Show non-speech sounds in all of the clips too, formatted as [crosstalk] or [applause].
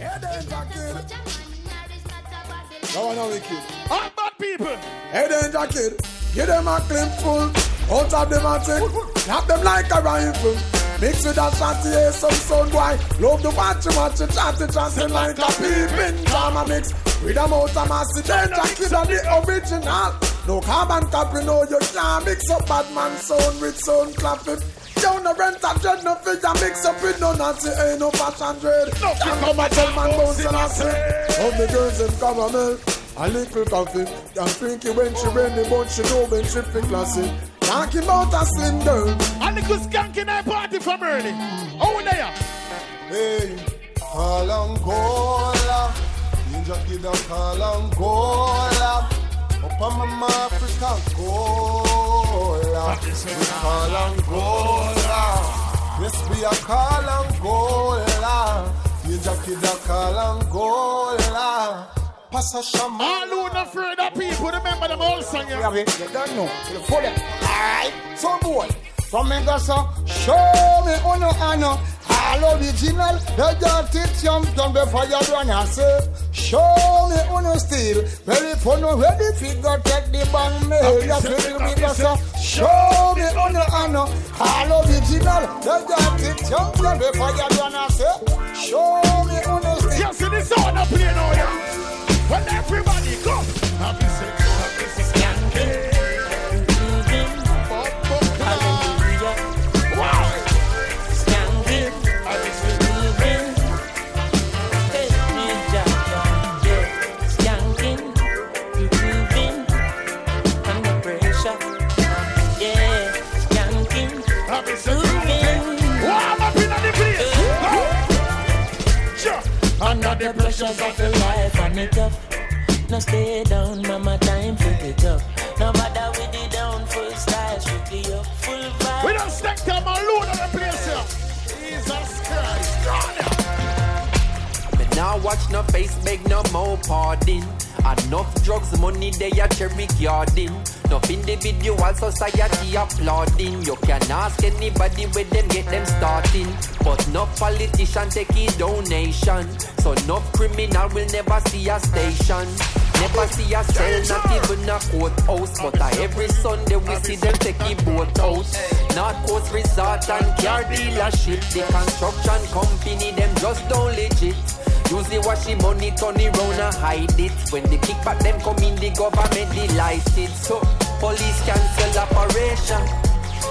And jacket. Go on, wicked. All bad people. And jacket. Give them a clip full. Out of them a. Snap them like a rifle. Mix with a shotty, yeah, some sound boy. Love the watch, watch it, chatty, chatty like a peeping drama mix. With a mouth of massive, then jacket on the original. No carbon copy, no, you can't mix up bad man sound with sound clapping. You no rent a dread, no figure mix up with no Nazi, ain't no fashion dread. No, Can't come a tell man bounce and I say. Of the girls in caramel, a little coffee. And freaky when she ready, but she know when she fit classy. Talking about a slim girl. And the good skank in our party from early. Oh, there. Hey, call Angola. Ninja kid a call Angola. Up on my Africa Gola. We call Angola. Yes, we are call Angola. Ninja kid a call Angola. Pass a shaman. All who not afraid of people, remember them all. You Yeah. have it. You don't know. You full it. Alright. So boy. From me go so. Show me uno ano. All original. The dirty champion before you run say. Show me uno still. Very fun. Ready figure take the bang me. You feel me go so. Show me uno ano. All original. The dirty champion before you run say. Show me uno still. You see this sound I play now, oh, yeah? When everybody go. Happy sex, happy Under the pressures life and it tough. Now stay down, mama, time for it up. No matter with the down, full style, strictly up, full vibe. We don't stack them alone on the place here. Jesus Christ. God. Me now watch no face, beg no more pardon. Enough drugs, money they a cherry garden. Enough individual society applauding. You can ask anybody where them get them starting. But no politician take a donation. So no criminal will never see a station. Never see a cell, not even a courthouse. But uh, every Sunday we see them take a boat out. North Coast Resort and car dealership. The construction company, them just don't legit. Usually wash the money, turn it round and hide it. When the kickback them come in, the government delighted. So police cancel operation.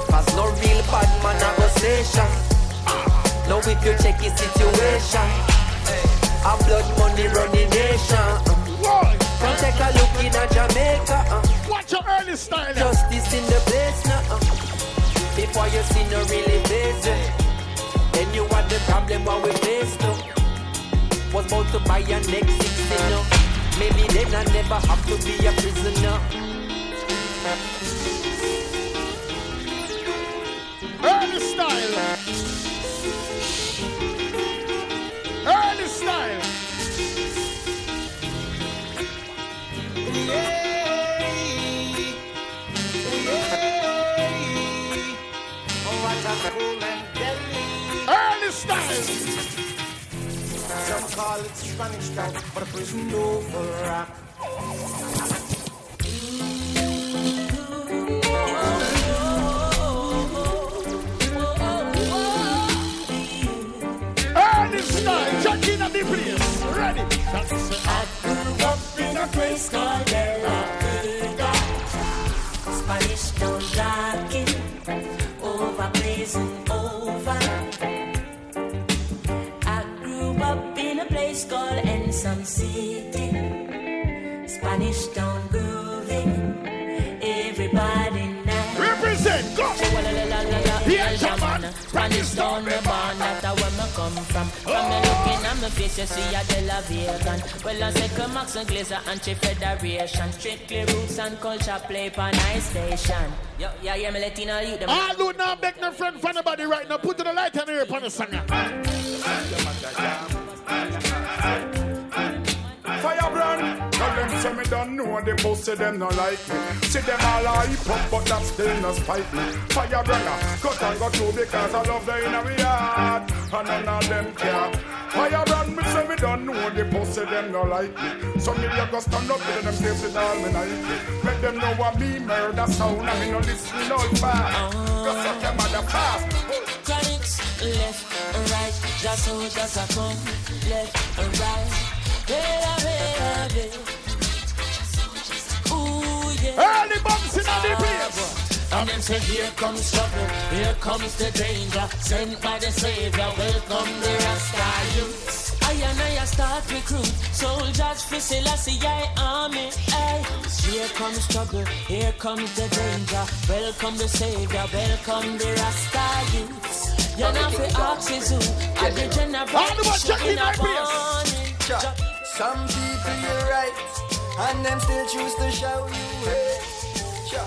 Cause no real bad man a go station. Now if you check the situation, a blood money running nation. Come take a look in a Jamaica. uh. Watch your early style. Justice in the place now. uh. Before you see no really face. Then you want the problem what we face now. Was about to buy your next six you know. Maybe then I never have to be a prisoner. Early style. Early style. Oh, Early style. Some call it Spanish town, but a prison rock. Early style. In the place. Ready. That's. I grew up in a place called Spanish town me born, that's where me come from. From me looking at me face, you see a De Vegan. Well, I say come Max and Glazer and Chief Federation. Strictly roots and culture play on ice station. Yo, yeah, yeah, me letting all you them. All who now beg no friend for anybody right now. Put to the light and hear upon the singer. Firebrand, tell them say me don't know the pussy them no like me. See them all hip hop, but that still no spite me. Fire Firebrand, cut and go through because I love the in my heart, and none of them care. Firebrand, me say me don't know the pussy them no like me. So me a go stand up with them say it all me like me. Let them know what me murder sound and me no listen no fast. Go suck your mother fast. Left and right, just so just a come left and right. Ooh yeah. Early bumps in the place. And them say, here comes trouble, here comes the danger, sent by the Savior, welcome the Rasta youths. I and I start recruit soldiers for Selassie I army. Ay. Here comes trouble, here comes the danger, welcome the Savior, welcome the Rasta youths. You're not for oxys who, at the generation in a morning. Some people you're right, and them still choose to show you hate.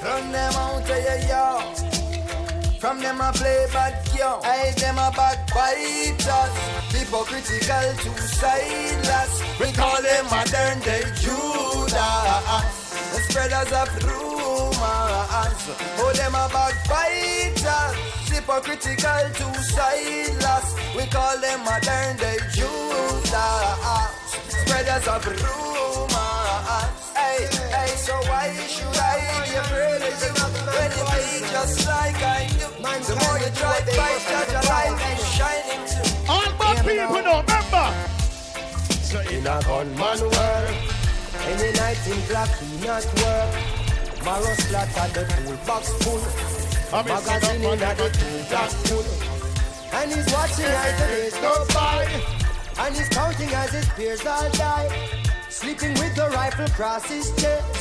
Run them out of your yard. From them I play bad young. I them a bad fighters. Hypocritical to silas. We call them modern day Judas. The spreaders of rumors. Oh, them a bad fighters. Hypocritical to silas. We call them modern day Judas. Spreaders of rumors. Hey, hey, so why should I be afraid of you when you be just like I do? The more you to fight, that your light is shining too. All my people know, remember. So in a gunman world, any night in black he not work. Marrow splatter the toolbox full. Magazine in the toolbox full. And he's watching as the days go by. And he's counting as his peers all die. Sleeping with the rifle across his chest.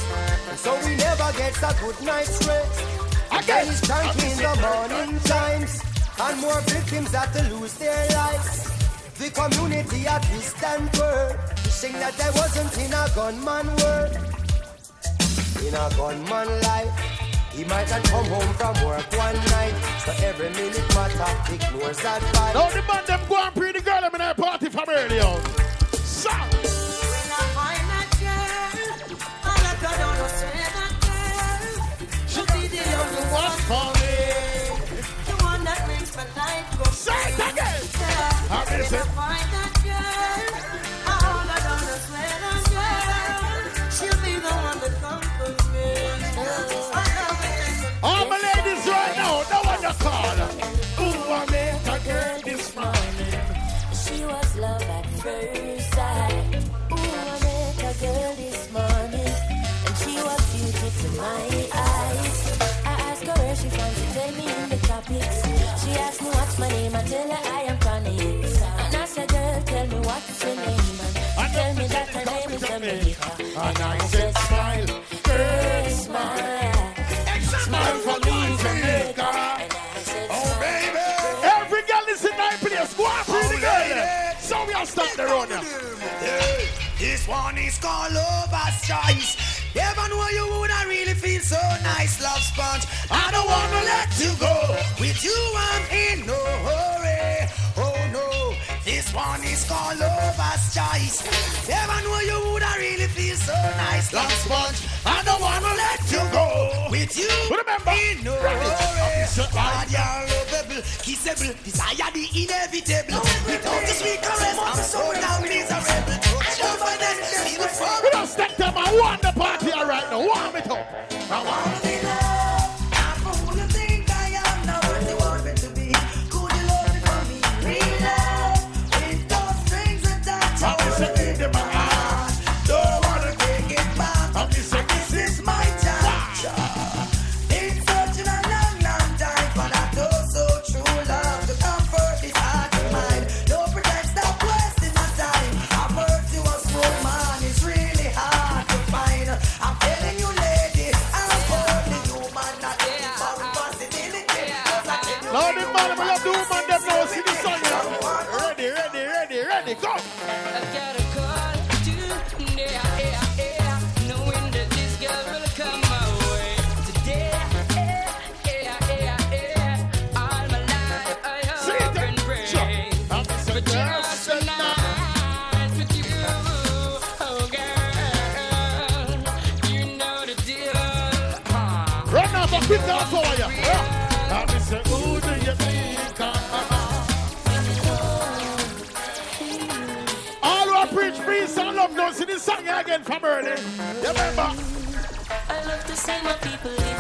So he never gets a good night's rest. Again, he's drunk in the morning times. And more victims have to lose their lives. The community a distant word. Wishing that I wasn't in a gunman world. In a gunman life. He might not come home from work one night, so every minute matter ignores advice. Now the man them go and pretty girl them in a party from early on. So. When I find that girl, I that girl. She'll be the only one for me. The one that my life Say it again. How is it? Find that girl. To. Ooh, I met a girl this morning. She was love at first sight. Ooh, I met a girl this morning, and she was beauty to my eyes I asked her where she finds it, tell me in the topics. She asked me what's my name, I tell her I am Connie. And I said, girl, tell me what's your name. And she tell me that her name is America. And I said, the run now. This one is called Lover's Choice. Ever know you woulda really feel so nice, love sponge. I don't wanna let you go. With you, I'm in no hurry. This one is called Lover's Choice. Never know you woulda really feel so nice, love sponge. I don't wanna let you go. With you, remember, in no hurry. So hard, you're lovable, kissable, desire the inevitable. Without the sweet caress, I'm so down miserable. I don't find that feel the fun. We don't step them. I want the party right now. Warm it up. I want it peace go! Again from early. You remember? I love to see my people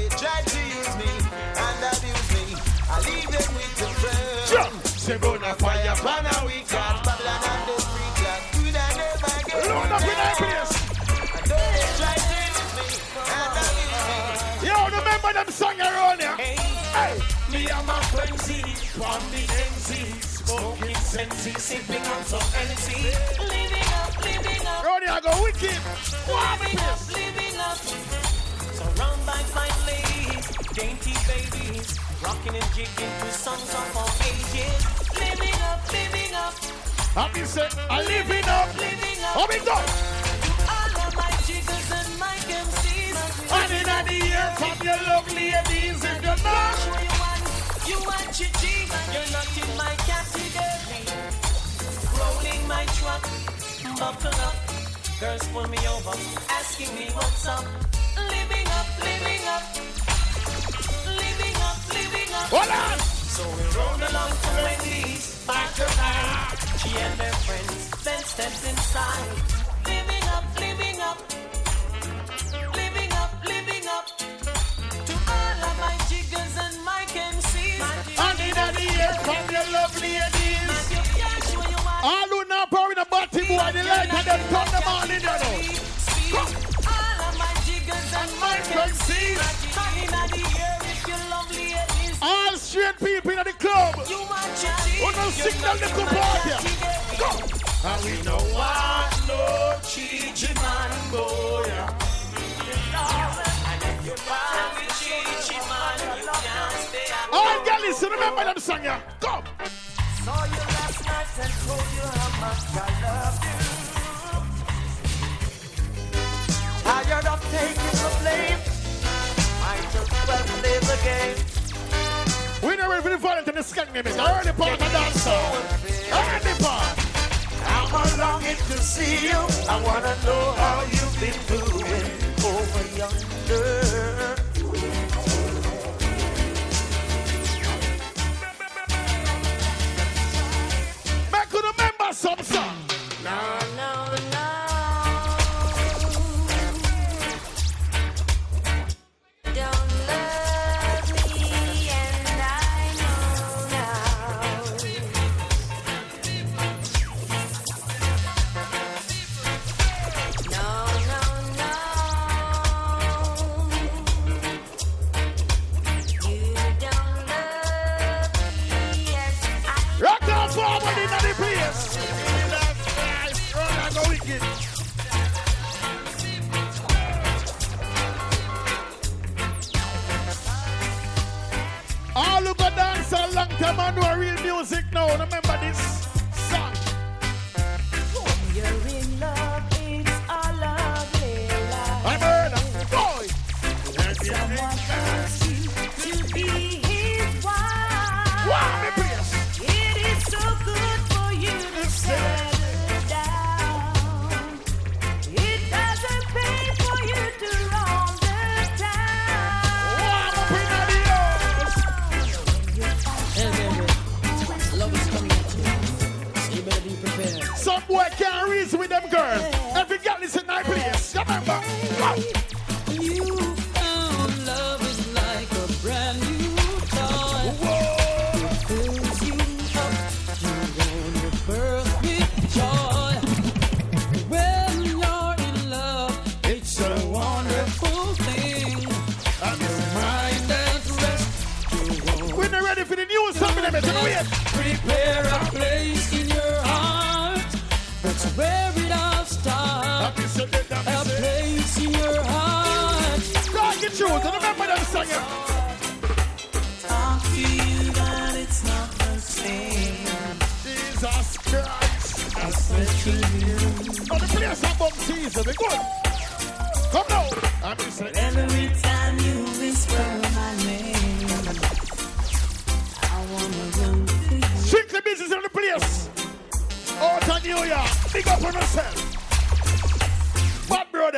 they try to use me and abuse me, I leave them with the Jump. Rocking and jigging to songs of all ages. Living up, living up, Happy say, I live it up. living up. we go? All of my jiggers and my MCs. And in the ear from your lovely ladies if you know. Show you want your. You're not in my category. Rolling my truck, buckle up. Girls pull me over, asking me what's up. Hold on. So we rolled along to Wendy's, back to back. She and her friends Then stepped inside. Living up, living up. Living up, living up. To all of my jiggers and my MCs. And in the ear from your lovely ladies. You can't show you what All who now power in the body boy, the light and them turn them on in there now. All of my jiggers and my MCs. Signal the good party? Go. And we no cheating man. And if you find cheating man, you can't stay at All girls, listen, remember them song, yeah. Go. Saw you last night and told you how much I love you. Tired of taking the blame. I just well play the game. We know violent in the skunk name. The early part of dance song. Early part. I'm longing to see you. I wanna know how you've been doing over yonder. Make you remember some song. No, no, no. Long time do a real music now. Remember this The place above season. We good. Come now. I'm just saying. Every time you whisper my name, I wanna run to you. Strictly business in the place. Out of New York. Big up on yourself. Bad bro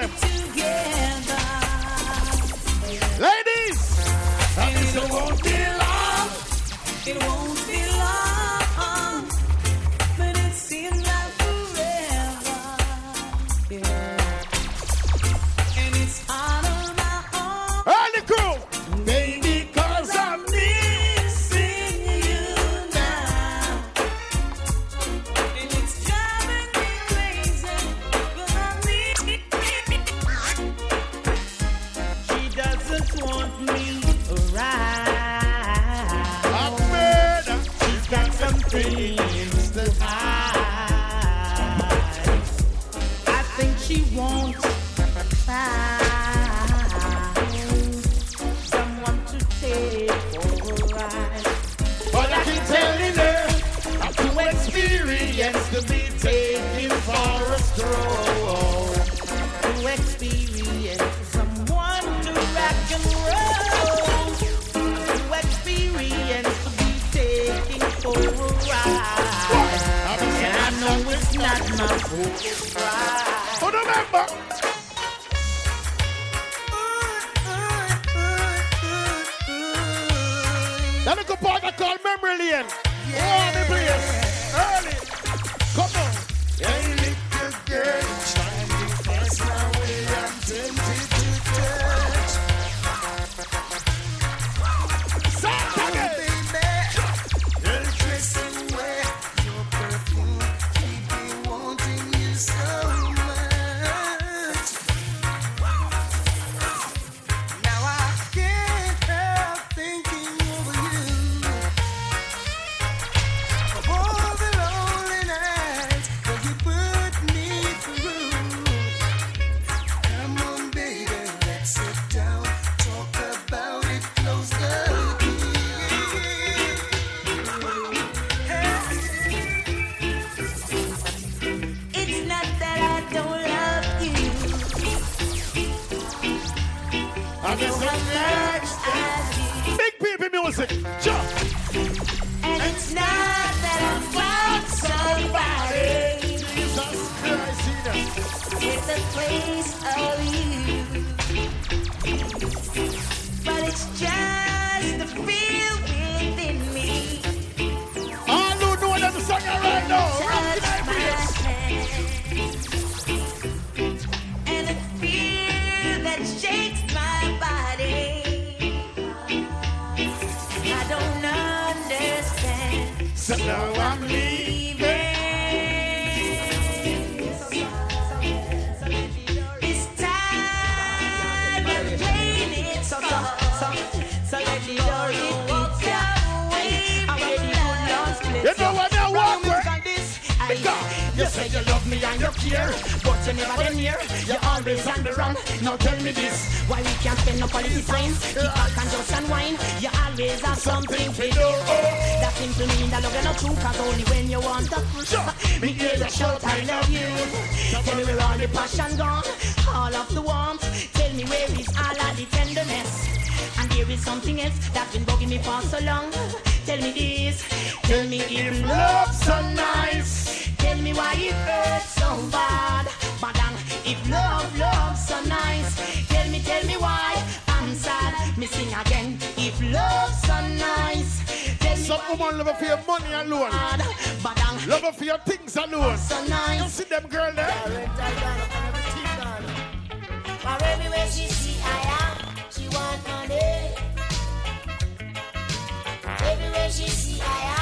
me and you care, but you never then near. You always on the run. Now tell me this: why we can't spend no quality time? Keep and just unwind. You always have something to do. That simply mean that love you not true, cause only when you want to. Me hear you shout, I love you. Tell me where all the passion gone, all of the warmth. Tell me where is all of the tenderness. And there is something else that's been bugging me for so long. Tell me this, tell me if love's so nice why so bad. But if love, so nice, tell me, tell me why I'm sad. missing again, if love so nice. Some woman love for your money alone. But love for your things alone. So nice. You see them girl there? Everywhere she see I am, she want money. Everywhere she see I am.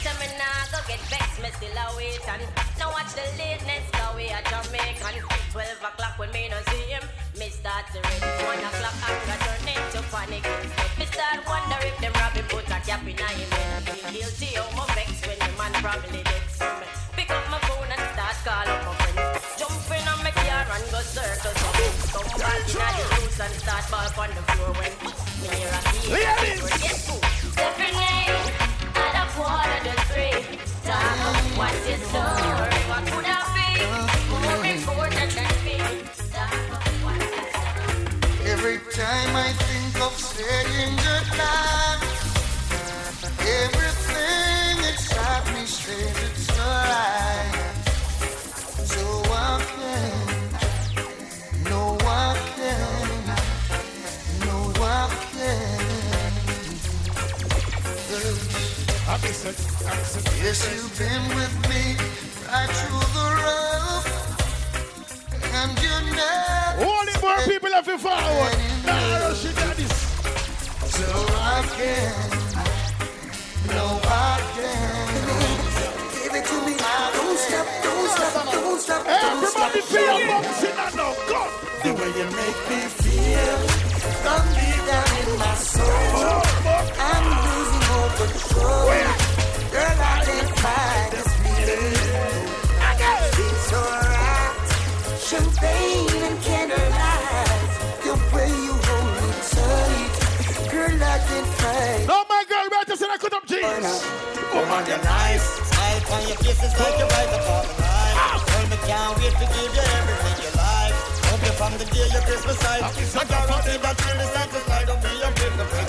Say uh, me nah go get vexed, me still a wait and Now watch the lateness, cause we a Jamaican. Twelve o'clock when me no see him, me start to read. One o'clock, anger turn into panic. Me start wonder if them rabbit put a cap in him. Head Feel guilty, how my vex when the man probably dead See me Pick up my phone and start call up my friends. Jump in on my car and go circle some. Come back in the house and start ball on the floor when me hear a key Yes, Every time I think of saying goodnight, Yes, you've been with me right through the rough, and you never. Only more people have to forward. Nah, rush it down this. So I can, no I can. Give it to me. Don't stop, don't stop, don't stop. Everybody feel your bumps in that now. Go. The way you make me feel, from deep down in my soul, oh, I'm I cut up jeans. Oh, man, you're nice. Eyes on your you night. Me to you everything you like. You from the day your Christmas side. I guarantee that you'll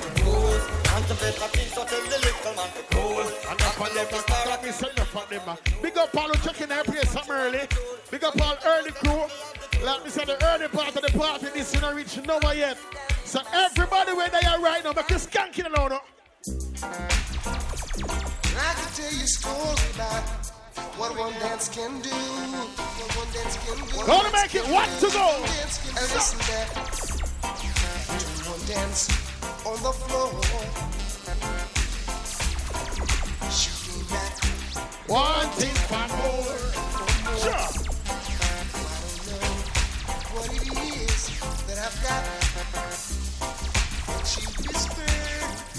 to rules. Contemplate my peace, so tell the little man to me. Big up all who checking something early. Big up all early crew. Like me say, the early part of the party, this is not reaching nowhere yet. So everybody where they are right now, make you skanking alone. I can tell you a about what one dance can do. What one dance can do. Gonna make it one to go. One dance. Listen that. Do one dance on the floor. Shooting back. Wanting for more. Sure. What it is that I've got. She whispered was so nice, so nice. But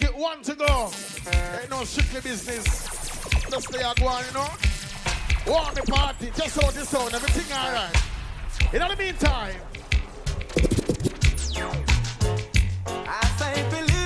make it one to go. Ain't no strictly business. Just stay at you know. Warm the party, just hold this sound, everything alright. In the meantime, believe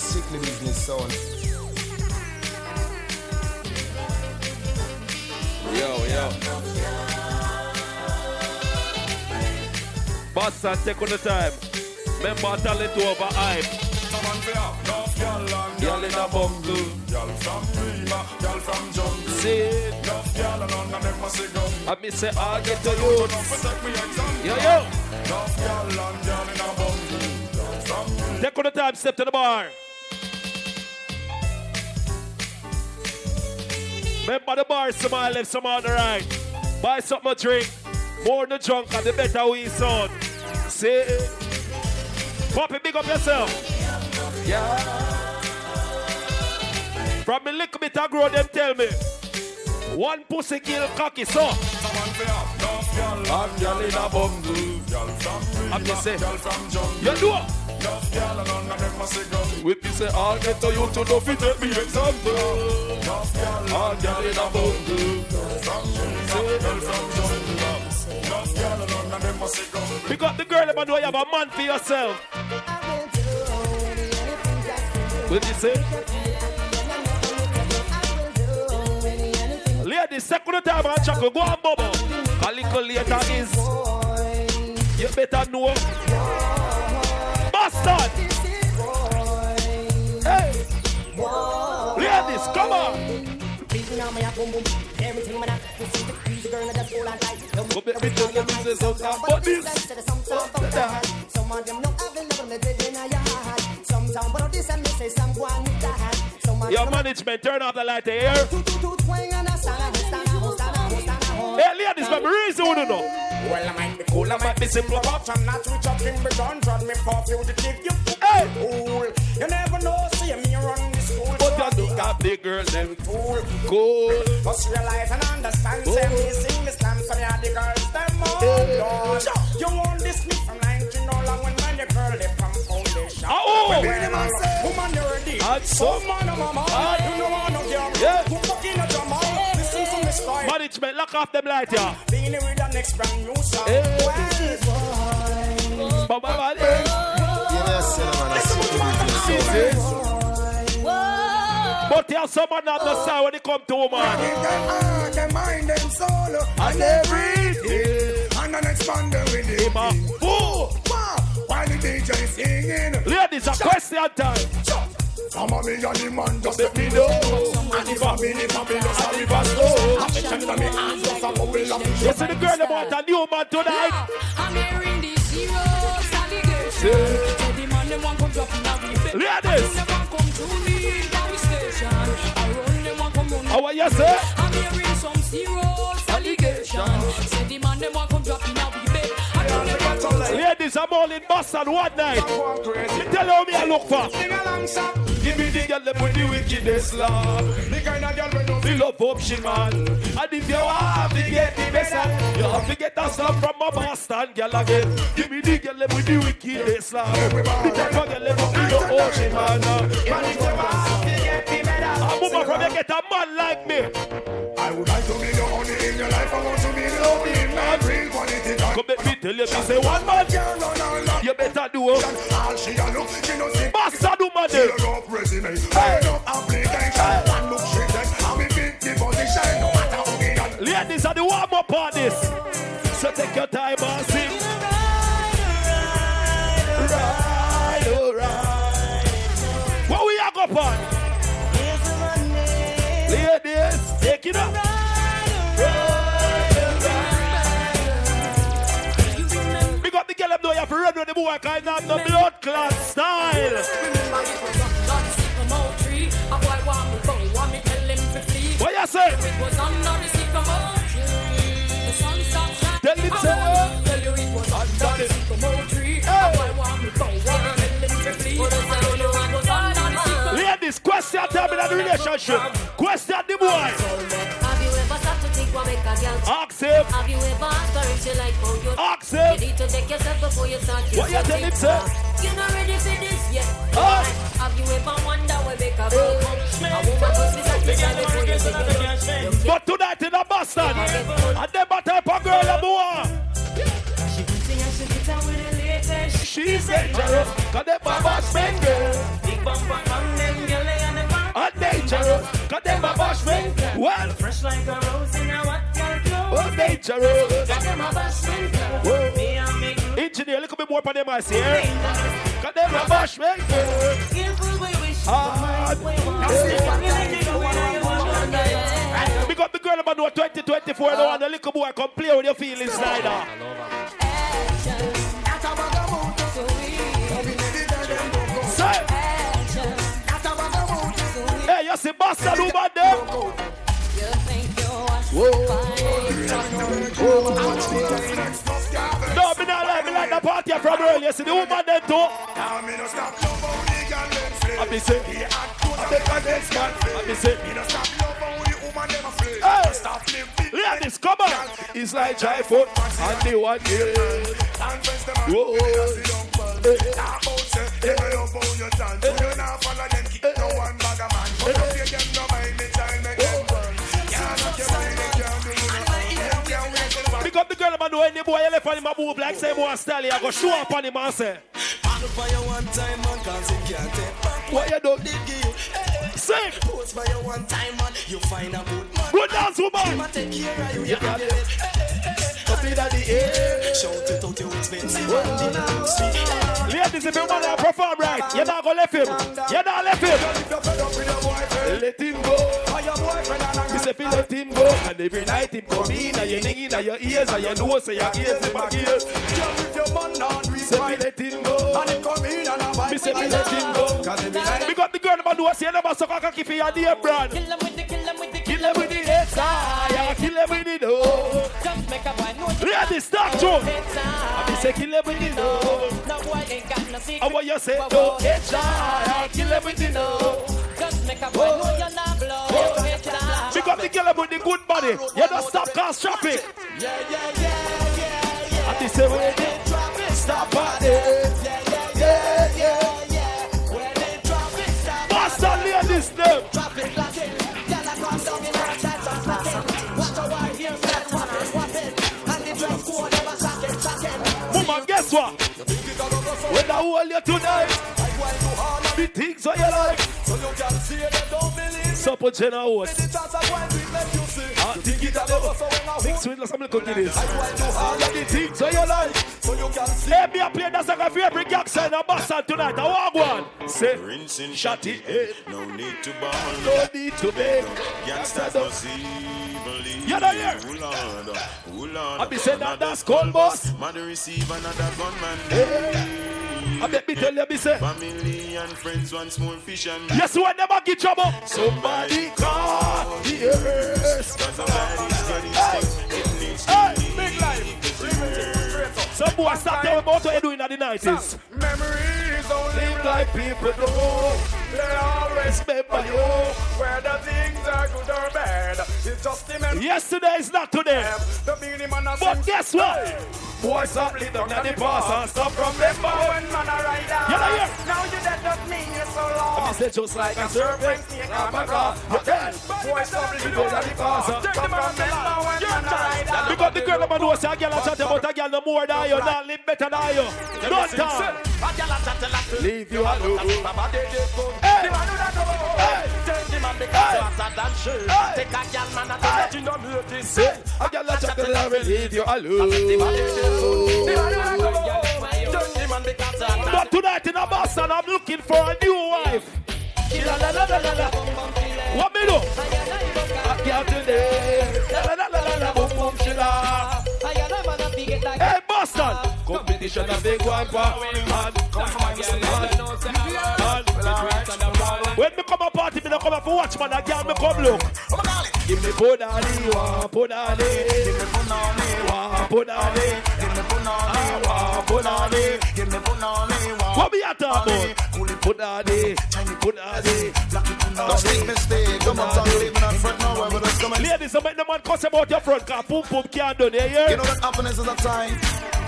strictly business sound. Yo, yo. Boss and take on the time. Remember talent over hype. Someone fi have enough gyal and Gyal in a bungle. Gyal from Rema, gyal from jungle. See it. Enough gyal and none of them must say gun. I me say I get to Don't you. take me example. Yo yo. Enough gyal and gyal in a bungle. Gyal from Rema. Take on the time, step to the bar. Remember the bar, some on left, some on the right. Buy something to drink. More the drunk and the better we sound. See? Poppy, big up yourself. Yeah. From me little bit of grow, them tell me. One pussy kill cocky, so. Someone fi have enough gyal And gyal in a bungle. Gyal from Rema, I'm just from jungle. You know. Enough gyal and none of them must say gun. With me say, I'll get to you to know fit take me example. Enough gyal All gyal in a bungle. from Rema, gyal from jungle. Enough gyal and none of say gun. Pick up the girl, man, do you have a man for yourself? What you say? Ladies, second time I check, go on, bubble. A little later is. You better know. Bastard! Hey! Ladies, come on! Go make me tell you business oh, out there, but this. Some of them not having never met it in a yard. Sometimes, but this and they say some go on with that. Your management, turn off the light here. Hey, ladies, let me reason you know. Well, I might be cool, I might be simple, but I'm not rich up in Britain. Trod me for fugitive, you Hey! fool. You never know, see me run the school. But so you do got big girls, them fool. cool. Must realize and understand, Oh. say me sing the slam, so me are the girls, them all Lord. You won't diss me from 19 no long when man, the girl, they from foundation. Oh! Well, woman, you're ready. And so- Oh, man, oh, mama, Ah. you know I know girl. Yeah. Management, lock off them light, yeah. Being with the next brand new song. Hey. Well, Baba, baba, hey. Yes, man, I see. But there's someone on the side when it come to woman. In them heart, them mind, them soul, And everything. and then expand them with Him it. fool. While the DJ singing. Ladies, a question time. Some of me and the man just let me know. And the family, family just a river flow. I'm the chance of me hands just a bubble up. You see the girl them want a new man tonight. I'm hearing these heroes allegation. Say the man them want come drop in a we bed. Ladies. Them want come to me in police station. I run them want come run. How are you, sir? I'm hearing some serious allegation. Say the man them want come drop in Ladies, I'm all in Boston one night. Me tell you me I look for. Sing along, sir. Give me the girl with the wickedest love. The kind of girl we Me love she man. And if you have to get the best, you have to get that stuff from my Boston girl again. Give me the girl with the wickedest love. The type of girl in the ocean man. And if you have A woman from you get a man like me. I would like to be the only in your life. I want to be the only in my real quality. Come let me tell you, me say one man. Girl, all that. You better do it. All she a look, she no see. Resume, turn it the girl, know have to run with the boy, the blood style. Say? Tell him I tell you it was under the sycamore tree. A boy want me him to flee. Question time in the relationship. Question the boy. Have you ever stopped to think what make a girl Ask him. Have you ever asked her if she like how you Ask him. You need to check yourself before you start What you tell him, sir? You're not ready for this yet Ah. Have you ever wonder where make a girl come A woman must be satisfied before you say you But tonight in the Boston, and them a type of girl a boy. She pretty and she fit her with the latest. She's dangerous, cause a boss men girl. Big bumper dangerous, cause them a boss men. Well, Fresh like a rose in a what oh dangerous. Got them a best friend. Whoa. Me and me In engineer, a little bit more for them, I see. Eh? Got them a man. Ah, Big up the girl about no 2024, the one, the little boy come play with your feelings, Snyder. You see Bastard who bad them? No, me not like me like the party from earlier. You see the woman them too. I be say, I take a. I be say, Hey, ladies, come on. It's like dry foot and the one here. Whoa. Pick up the girl, man, know any boy left on him a move like say boy style, I go show up on him and say. fire one time, man, cause it can't take. What you do? Did give you? Hey, Sing. Post by you one time, man, you find a good man. Good dance, woman. Him a take care of you, you Yeah. it. Hey, hey, hey, Up in the air, shout it out, you expensive. and the dance. Ladies, if you want to perform right, you're not gonna left him. You're not left him. Let him go. You say, feel let him go. And every night him come in, and you ring in your ears, and you know, say your ears, him a ears. Say, me let him go. Me say, me let him go. We got the girl, man, who say, never suck a cocky for your dear brand. Kill them with the, kill them Kill with the head yeah, kill him with the door. Just make a boy know. Ladies, start tune. I be say, kill him with the. No boy ain't got no secret. What you say, no, it's yeah, kill him with the door. Just make a boy know you're not blow. Pick up the girl with the good body. You don't stop cause traffic. Yeah, yeah, yeah, yeah, yeah. And this is where they Drop it, stop What? When I hold you tonight, the things that you like. So you can see they don't believe. Going to let you see. Ah, think it up. So Mix with some little cookies. I want to All hold of the things that you like. So you can see. Hey, me play that song of every gangster in Boston tonight. I want one. Say, Rinsing shut it. Hey. No need to ball. No need to beg. Gangsters must even You know here. Oh Lord, oh Lord. I be saying that that's call boss. Mother receive another gunman. I bet me tell you, me say. Family and friends want small fish and Yes, we will never get trouble. Somebody call the earth. Cause somebody's getting sick. It needs to Some boy start telling about what you do in the 90s. Memories don't Live like people do. They always Remember you. Whether things are good or bad, it's just the memory. Yesterday is not today. But guess what? Boy, stop down at the past and stop remember when man a rider. You know here? Now you dead doesn't mean you're so long. I say just like a serpent, I'm a god. You tell. Boy, stop living down the past. past. Take them and remember when man a. Because the girl about know say a girl a chat about a girl no more than you, not live better than you. No time. Leave you alone. Hey. Take a girl, man, and let you know notice. Say, a girl a chat and I will leave you alone. But tonight in a Boston, I'm looking for a new wife. What me do? I can't today. La shilla. Hey Boston, competition a big one for man. When me come a party, me no come a for watch man. I can't me come look. Give me punani, wa punani. Give me punani, wa punani. Give me punani, wa punani. Give me punani, wa. What me a talk about? Punani, punani. Don't make mistake. Come on, tongue leaving up front now. Wherever that's coming. Ladies, I make the man cuss about your front car. Boom, boom, can't do it. You know that happiness is a time.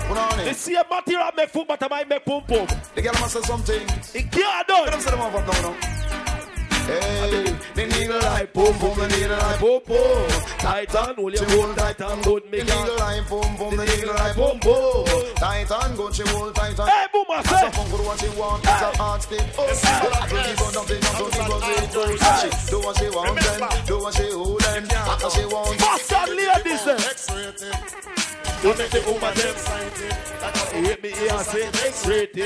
Put on The it. same material make food, but I might make boom, boom. The girl must say something. It can't do Let them say them off now, now. Hey, they need a light, boom, boom, they need a light, boom, boom. Titan, hold your hold Titan, good They me need a girl. light, boom, boom, they need a light, boom, boom. Titan, go, she hold Titan. Hey, boom, I say. As a funk with what she want, it's a hard stick. Oh, keep on dumping, on dumping, on dumping, She do what she want, then do You make the woman them Hit me here and say X-rated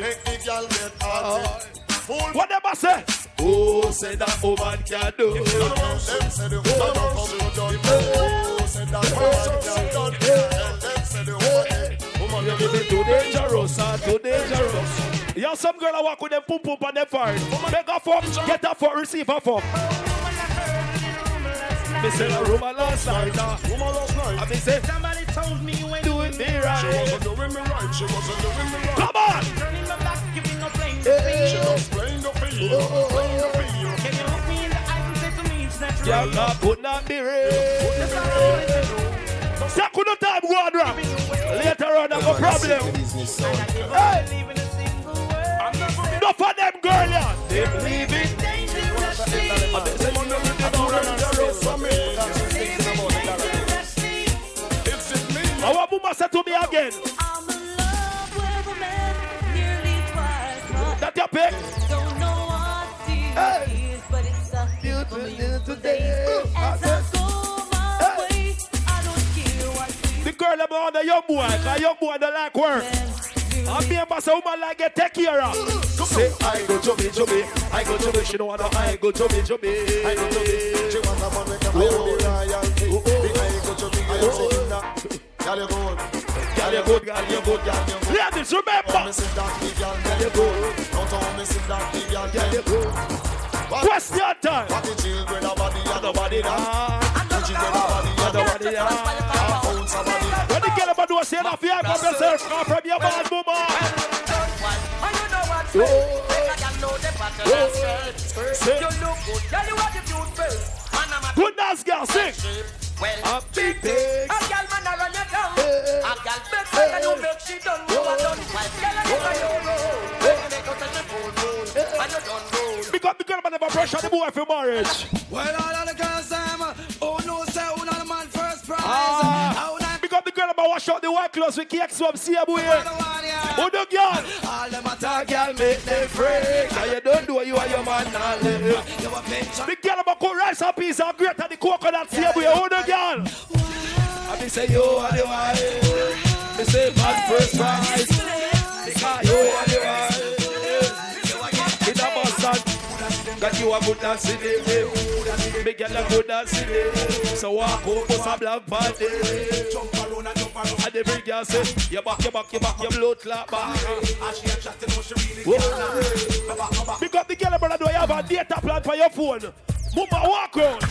Make the girl get hot. Oh. What them I say? Oh, say that woman can do? Them say the woman don't come to. done. Oh, say that woman can done. Them say the woman. You give me too dangerous and too dangerous. You some girl I walk with them pum pum on them forehead. Make a fuck, get a fuck, receive a fuck Me say the room last night uh, Woman last night. I me say Somebody told me when do it me She right wasn't doing me right. She wasn't doing me right. Come on turning my back, giving no blame She just playing the field. Playing the field. Can you look me in the eyes and say to me it's natural? Girl not put not be real Second the time go on rap Later on I have a problem Business sound. Hey Enough of them girl yeah They believe it Woman, Our mama said to me again. I'm in love with a man nearly twice. That your pick. Don't know what it is, but it's a beautiful day. As I go my way, I don't care what The girl them the young boy. Cause young boy don't like work I me and say woman like get take care of Say I go to me to me I go to me she don't wanna I go to me to me I go to me. She want a man with a. The I go to me. I say in that. Girl, you good. Girl you good girl you good Girl, you good. Ladies me remember sit that the girl. Girl, You you good. Don't me sit that girl. Girl you Girl, good? Question time What the children a body and Nobody nobody that. that The children a body and Nobody nobody that. that Ounce a body. When the girl say that fear from yourself Come from your bad woman And you know what? Oh. Make a girl know the pattern Oh. of skirt. Say. You look good. Girl, you have the cute I'm a Good dance girl sing Well, A big thing a girl man a run you down. A girl beg for you, you make she done. You a done. Well, girl, I never you roll. You make out the full moon, and you done roll. Because the girl man never pressure the boy for marriage Well, all of the girls, them, oh no, say, who not the man first prize? Ah. Not Because the girl about wash out the white clothes with cake swab see a boy the one, yeah. Who the girl? All them attack, girl make them freak Now you don't do what you are your man now live you a picture. The girl about cook rice and peas and great and the coconut a boy Who the girl? I be say you are the one Me say man first prize Because you are the one In a bus Got you a good dance it girl a good in it. So walk up for some black party Jump around and jump around. And every girl say You back, you back, you back, your blood clap back. And she a chatting, she really can't. Because the girl brother do you have a data plan for your phone? Mama walk round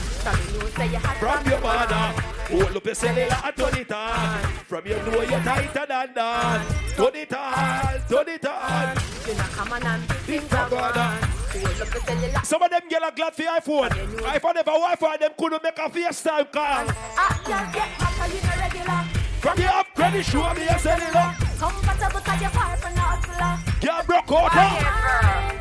From your mother. Hold up your cellular and turn it on. From your know you're tighter than that. Turn it on, turn it on. Think about that Some of them girl are glad for iPhone. iPhone never Wi-Fi them couldn't make a FaceTime call From your up credit show me your cellular Girl broke out?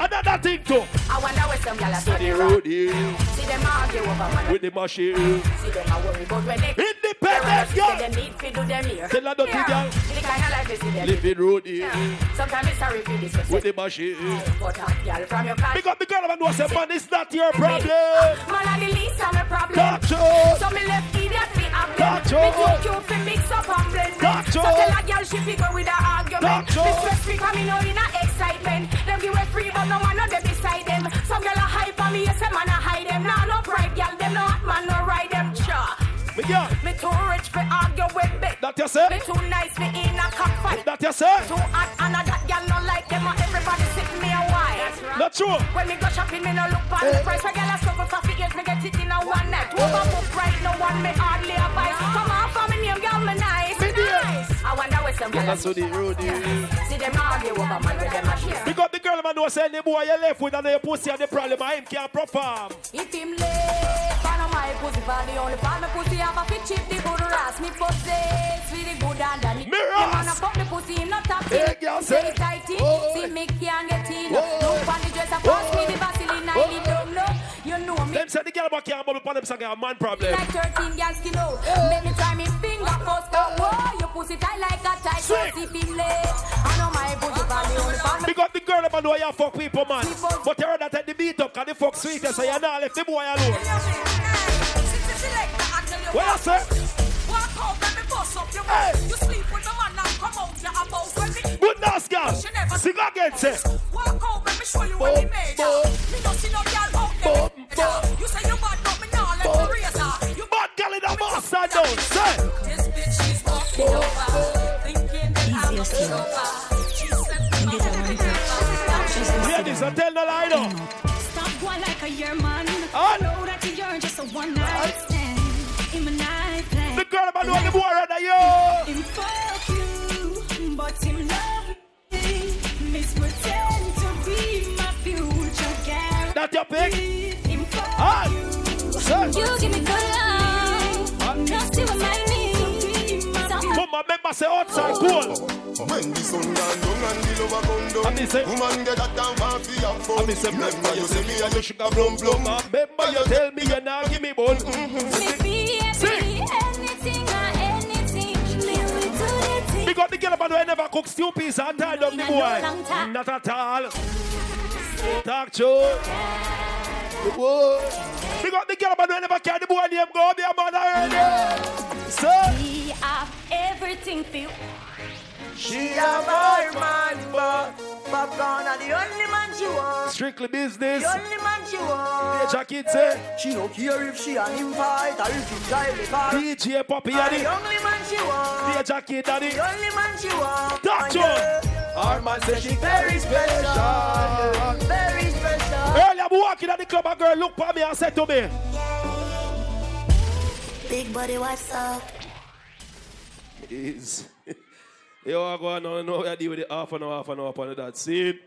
Another thing too I wonder where some gyal are So the road here See them argue over man. With the machine See them a worry about when they Independent girl them need to do them here. Tell her dirty Here. girl. See the kind of life they see them. Living road here Sometimes it's sorry for this. With the machine But uh, a girl from your class. Because the girl man know say man is not your problem Man, I the least of my problem. Gotcha. So me left idiot have them. Gotcha. Me too cute fi mix up and blend. Gotcha. So tell a girl she fi go with a argument. Gotcha. Me stress me know in a excitement. Them give away free but no man no dey beside them. Some girl a hype on me, yes, say man a hide them. Nah, no pride, girl, them no hot man, no ride them. Cha. Me girl Me too rich for argue with me. That you say? Me too nice for in a cockfight. That you say? Too hot and a that girl no like them. and Everybody sit me a while. Not true When me go shopping, me no look on the price. When girl a struggle for feet, years, me get it in a one night. Overbook right, no one me hardly a buy. Come on, for me name, girl, me nice. Me dear. nice. I wonder where some girl That's to the road See them argue over with them a share. Because the girl man know say the boy you left with and your pussy and the problem and him can't perform If him late, follow my pussy for the only part. My pussy have a fit chip, the good ras. Me possess with the good underneath. Me Him ras. wanna fuck the pussy, him not tap Hey, girl, Say say. tight. Oh. See me can't get in. Look on the dress, I pass me the Vaseline. I them know me. Them say the girl back can't bubble upon them say a man problem Like 13 girls out. Make me try me finger first. Go, whoa, your pussy tight like a tight pussy. Late, I know my pussy for the only. Because the girl man know you fuck people man But you heard that take the beat up cause the fuck sweet so you not left the boy alone What you say? Walk out, let me bust up your mouth. You sleep with the man and come out, you're when me. Good nice girl. Sing again, say. Walk out, let me show you what me made ya. Me no see no girl out there. You say you bad, but me nah let me raise her. You bad girl in the master down, say. This bitch, she's walking over. Thinking that I'm a over. She said, [laughs] Ladies, I tell no lie though. Stop going like a year man. I know that you're just a one night stand. In my night plan. The girl about doing the boy right there. Him fuck you, but him love me. Miss pretend to be my future girl. That your pick? Him fuck Ah. you. You give me good love. Just you remind me. Put member say outside cool. When the sun gone down and the lover come down Woman get that down for fi have fun Remember you say me and you sugar plum plum Remember you tell me you not give me bun Maybe anything Big up the girl about who never cook stew peas and tie down the boy. Not at all. Talk boy. Big up the girl about who never carry the boy name go be a already. So. We have everything for. She have her man, but Popcorn are the only man she want. Strictly business. The only man she want. DJ Kid say. She don't care if she and him fight or if he drive the car. DJ Poppy And Addy. The only man she want. DJ Kid Daddy. The only man she want. Talk And to. Our man says she very special. Very special. Earlier, I'm walking at the club, a girl look for me and said to me, Big body, what's up? is Yo, I go on now, know what I deal with it half an hour, half an hour upon that. See?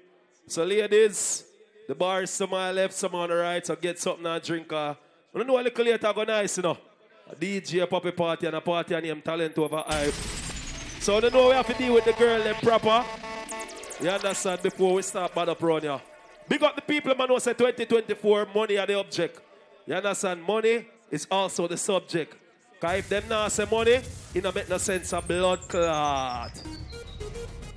So, ladies, the bar is some on the left, some on the right, so get something and drink. Uh, I don't know a little later, go nice, you know. A DJ, a poppy party, and a party and him talent over hype. So, I don't know we have to deal with the girl them proper. You understand before we start bad up around here. Big up the people, man, who say 2024, money are the object. You understand? Money is also the subject. Because if them not say money, it don't make no sense of blood clot.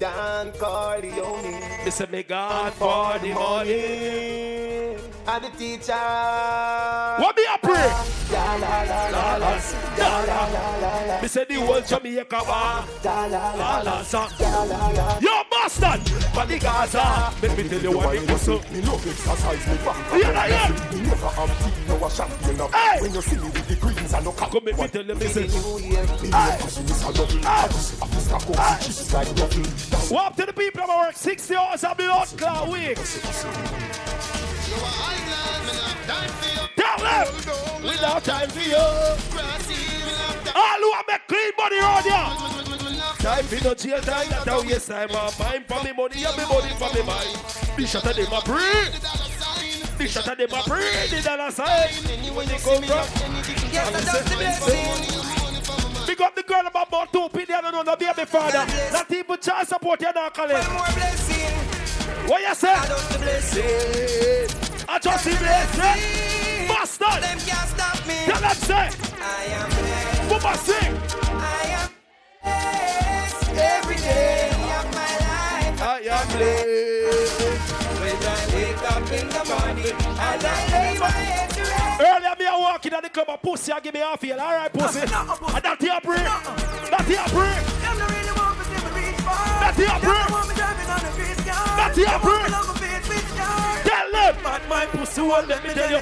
Dan Corleone. Me say me gone for the money. And the teacher. What me a pray? La la la la la. La la la la la. Me say the whole Jamaica bar. La la La la la la la. Yo, bastard! For the Gaza. Let me tell you what it was. so. Me love exercise, me back. Yeah, yeah. Me never have been no a champion of. Hey. When you see me with the greens and no cap. Come make me tell you, me say. Me no passion is a double. I just I just stack up the chips like double. What up to the people that work 60 hours of blood clot week? Tell them! Without time for you. All who are make clean money around here. Time for no jail time, that's how yes mind for me money, and me money for me mind. This shot of them a. This shot of them a breed. The dollar sign. When they come from. Yes, I the blessing. Big up the girl about about two I don't know, no baby father. Not even child support, you're not calling. What you say? I done the blessing. I just see blessing. Bastard. Them can't stop me. Tell them say. I am blessed. Must sing? I am blessed every day of my life. I am blessed. When I wake up in the morning and I lay my head to rest. Earlier me a walking at the club, a pussy, I give me half feel. All right, pussy. And that here break. That here break. Them no really want me to me reach far. That here Them break. no want me driving on the face car. That here Them want break. me love me face with car. Tell them. Bad mind pussy, one let me tell you.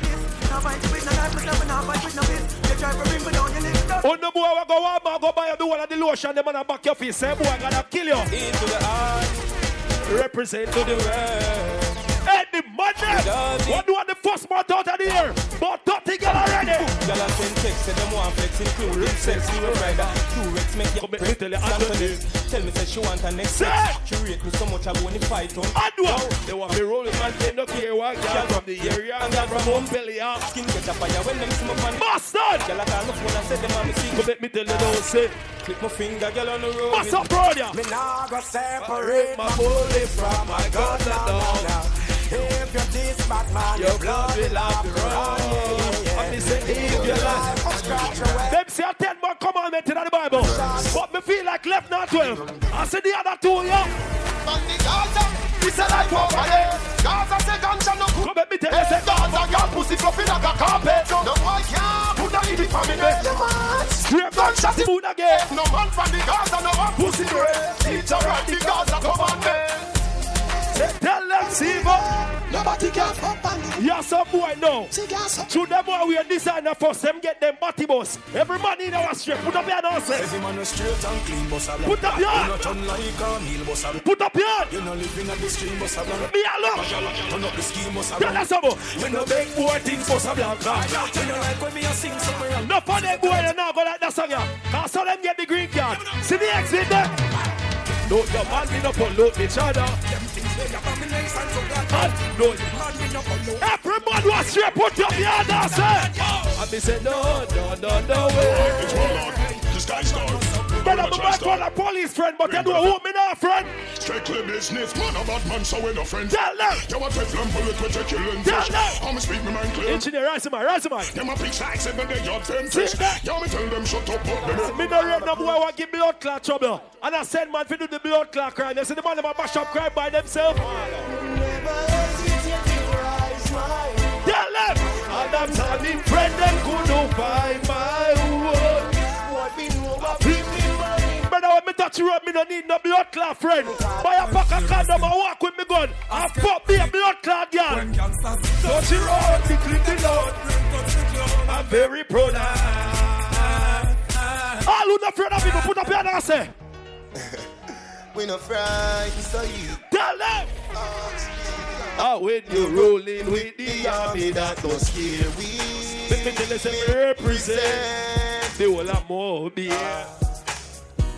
Now fight with no life, but never now fight with no fist. You try to bring me down, you lift up. Oh no boy, I go Walmart, go buy you the one of the lotion, them and back your face. Say boy, I gotta kill you. Into the heart. Represent to the world. Hey, the madness. What do you want the first month out of the year? But 30 girl already. Y'all are send text, say them want flex include sex, you a rider. Two Rex make you Come make me tell you, Anthony. Tell me say she want a next sex. She rate me so much I won't fight on. Adwa. They want me rolling man, they don't care what girl from the area and girl from home belly up. Skin get a fire when them smoke man. Bastard. Y'all a call my phone and say them want me sing. Come make me tell you, don't say. Click my finger, girl on the road. What's up, brother? Me nah go separate my bullet from my gun now. If you're this bad man, your blood will have to run. And me say, if you're like. Them say a 10 more commandment in the Bible. But me feel like left not 12. I say the other two, yeah. this a life over there. Gaza say ganja no good. Come let me tell you, say Gaza girl pussy fluffy like a carpet. No boy can't put a in the family. Straight gunshot moon again. No man from the Gaza no one pussy great. Teacher right the Gaza me. Tell them, Siva. Nobody can fuck on me. Yeah, some boy now. To them boy we are designer first, them get them body bus. Every man in our street, put up your nose. Every man is straight and clean, boss a Put up your You not turn like a meal, boss a Put up your hand. You not living at the stream, boss a blank. Me alone. Turn up the scheme, boss a Yeah, that's about. You no big boy things, boss a blank. You know like when me a sing somewhere else. No for them boy, they now go like that song, yeah. Cause some them get the green card. See the X with Load your man, we no pollute each other. Load Every man was straight, put up your hand and say. And me say, no, no, no, no way. This guy's done. Brother, me might call a police friend, but you know who me not friend. Strictly business, man a bad man, so we no friends. Tell them. You a Teflon bullet with your killing Tell them. I'm speak me mind clear. Engineer, rise man, rise man. Them a like seven day yard ten See fish. Yeah, me tell them shut up, but them Me no rate no boy want give blood clot trouble. And I send man to do the blood clot crime. They say the man them a mash up crime by themselves. Tell them. And I'm telling friend them could not find my word. Touch you up, me don't need no blood clot friend. Buy a pack of condom and walk with me gun. And fuck me a blood clot girl. Touch it round, me clip the load. I'm very proud. All who not afraid of me, put up your hand and say. We no frightened, so you Tell them. Ah, when you rolling with the army, that don't scare we. Let me tell you, represent the whole of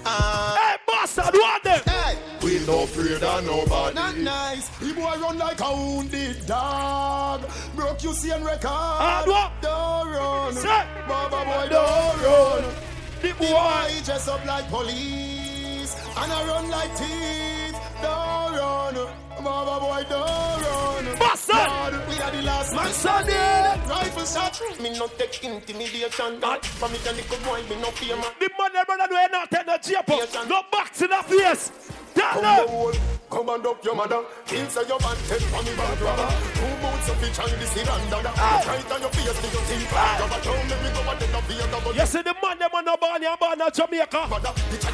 Moby. Hey, bastard, what them? Hey, We no afraid of nobody. not nice. The boy run like a wounded dog. Broke you see and record. And what? Don't run. Say. Baba boy, Don't don't run. The The boy. boy dress up like police and I run like thief. Don't run. Baba boy, don't run. Bastard. Eh? Lord, we are the last man Bastard. Eh? standing. Rifle shot. Me no take intimidation. That for me can little boy, me no fear man. The money brother do not take no jail up. Oh. No back to the face. Tell Come them. on, come and up your mother. Kill say your man take from me bad brother. Two boots of each and this is random. Right on your face teeth. Grab a tongue, let me go and then up here double. You see the man them on the born here, born in Jamaica.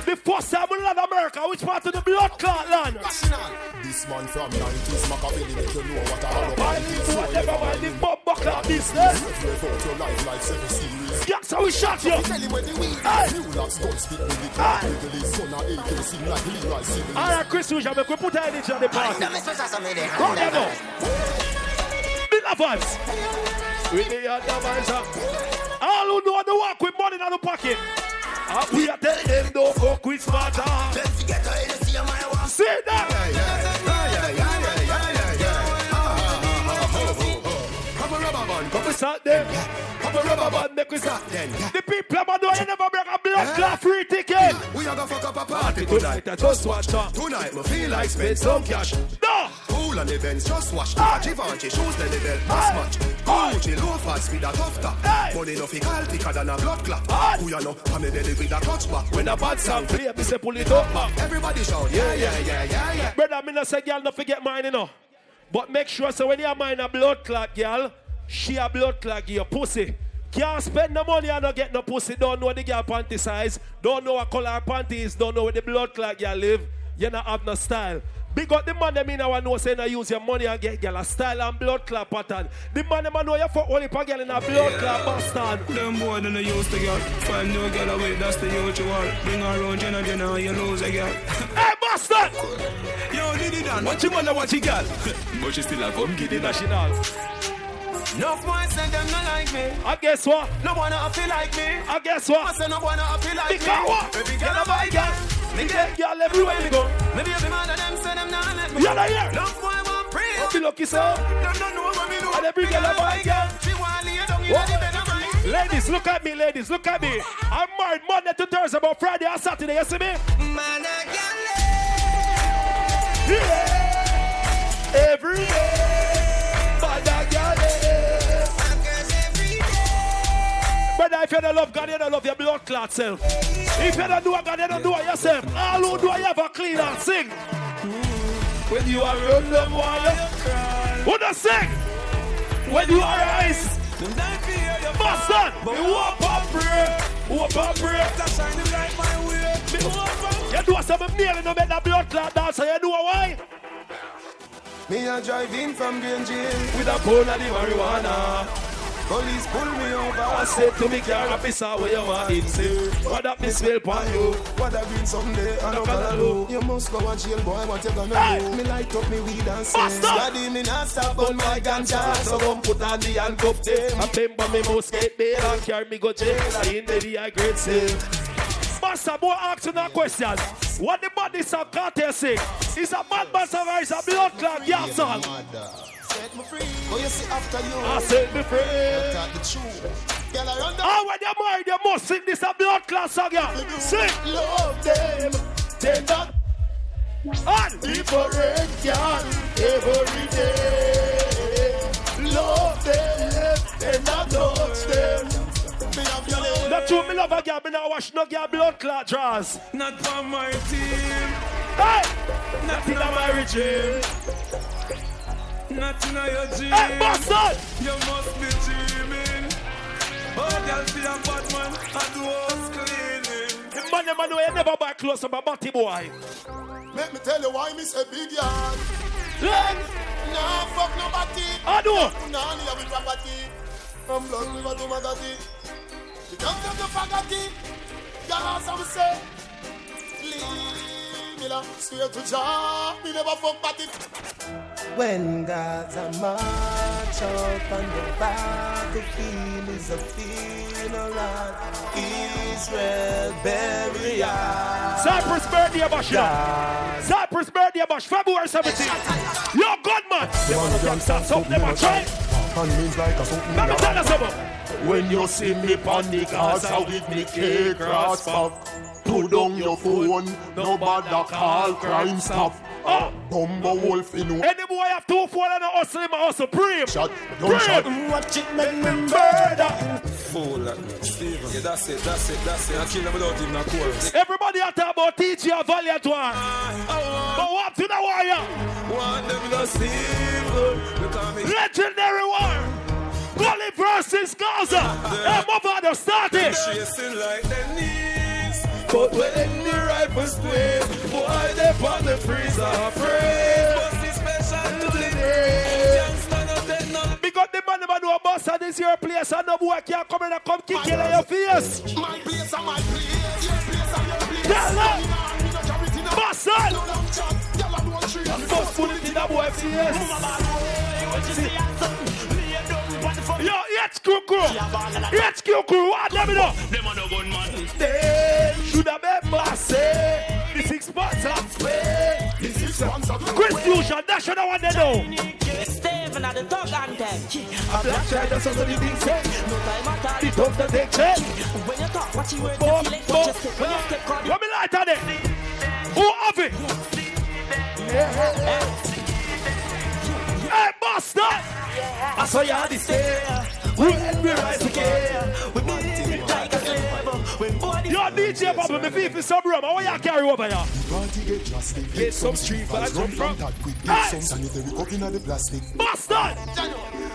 The first time we land America, which part of the blood clot land? This man from 90s, Machiavelli, make you know what I have. Pilot, whatever, man, the bomb buckler business. Live out your life like seven series. Yeah, so we shot you. Tell him where the weed is. You lads don't speak with the car. Legally, son of AK, sing like Leroy Sibbles. All right, Chris, we shall make we put our energy on the party. Come on, now. Big advance. We the advisor. All who know the work with money in the pocket. We are telling them don't fuck with smarter. See that? Start them. Come a rubber band, make we start them. The people of Mado, you never break a blood eh? clot free ticket. We are gonna fuck up a party Tonight, I just watch that. Tonight, me feel like spend some cash. No! Cool on the Benz, just wash. Givenchy shoes, the belt must match. Gucci loafers with a tough top. Money no fi call thicker than a blood clot. Who you know? I'm a belly with a clutch back. When a bad song play, me say pull it up back. Everybody shout, yeah, yeah, yeah, yeah, yeah. Brother, me not say girl not forget mine, you know. But make sure so when you mind a blood clot girl, she a blood clot give your pussy. Can't spend the money and not get no pussy. Don't know what the girl panty size. Don't know what color her panty is. Don't know where the blood clot girl live. You not have no style. Big up the man them in our know say no use your money and get girl a style and blood clot pattern. The man them know you fuck only for girl in a blood clot bastard. Them boy don't use the girl. Find no girl away, that's the usual. Bring her around, Jenna, Jenna, you lose a girl. [laughs] Hey bastard! Yo, Diddy Dan, what you wanna watch a girl? [laughs] but she still a come get The national. No boys say them not like me. I guess what? No one feel like me. I guess what? I say no one feel like me. Because what? Every girl a buy girl. Me get girl everywhere we go. Maybe every man of them say them not let me. You're not here? No boy want pray. Be lucky, sir. Them don't know what me do. And every girl a buy girl. She want lay down in the bed of mine. Ladies, look at me, ladies, look at me. I'm married Monday to Thursday, but Friday and Saturday, you see me? Man a girl. Yeah. Every day. Brother, if you don't love God, you don't love your blood clot self. Eh? If you don't do a God, you don't do it yourself. All who do it, you have a clean and sing. When you are run them while you cry. What I say? When you are ice. Boston, me walk up pray, walk up pray. shine the light my way. Me walk up. You do something nail in the bed of blood clot dance, so you know why? Me a drive in from Green Jail With a pound of the marijuana. Police pull me over. I said to me, car officer, where you want in, say, what up, this will pan you? What I been someday, I don't gonna do. You must go and jail, boy, what you gonna Hey. do? Me light up me weed and ah, say, Basta! Daddy, me not stop on my ganja. So come put on the handcuff them. I remember me must get bail and carry me go jail. I in the VI grade sale. Master, boy, ask you that question. What the body song cartel sing? Is a bad master or is a blood clot song? Set me free. Go you see after you. I set me free. The truth. Girl, I run down. Oh, when you're married, you must sing this a blood clot song, yeah. Sing. Love them. Take that. And Different girl every day. Love them and I touch them. Me have your name. Not true, me love a girl, me not wash no girl blood clot draws. Not for my team. Hey! Not in my regime. Not in your dream. Hey, bastard! You must be dreaming. Oh, girl, see a bad man. I do house cleaning. The man, the man, who you never buy clothes from a body boy. Let me tell you why me say big yard. Len! Nah, fuck nobody. I do. Nah, me have a property. From blood river to Magadi. We don't have to forget it. Y'all some say. Leave me la, swear to Jah. Me never fuck party. When God's a march out on the battlefield is a funeral. Israel burial. Cypress birthday bash, yeah. Cypress birthday bash, February 17th. Yo, good man. Them on the gangsters up, them a try. And means like a something. Let me tell you something. When you see me on the Gaza with me K cross pop, put down your phone, nobody call crime stop. Oh. Ah, Bumbo Wolf in Any boy have two phone and a hustle him a hustle. Prim. shot, Prim. gunshot. Watch it make me murder. Fool like. Steven. Yeah, that's it, that's it, that's it. I kill them without even a chorus. Everybody a talk about teaching a valiant one. But what to the warrior? Want them to Steven. Look at me. Legendary war. Gully versus Gaza. Hey, mother started. Chasing like their knees. But when the rifles twist, boy, they on the freezer afraid. It's special to the day. Youngster not dead now. Because the man never do a bus and this your place and no boy can come in and come kick you in your face. My place and my place, your place and your place. Tell them. Me no carry it in a- Bastard. No long chat, girl, I don't treat me. Bust put it in a boy face. Yo, HQ crew. HQ crew, what let me know? Them are no gunman. They should have been bossy. The six spots are spray. This is sponsor. Chris Fusion, that's what I want to know. Steven at the talk anthem. A black child, that's what the thing say. No time at all. The tough to take check. When you talk, watch your words, you feel it. boom. Watch your step, when you step, God, Let me light on it. Who have it? Hey, Buster! I saw you on the stair. We we rise again. We When body. Yo, DJ Bubble, me feel for some rum. I want you carry over here. Party get drastic. Get some street vibes Run from front. that quick. Hey! Get some sanitary cup inna the plastic. Bastard!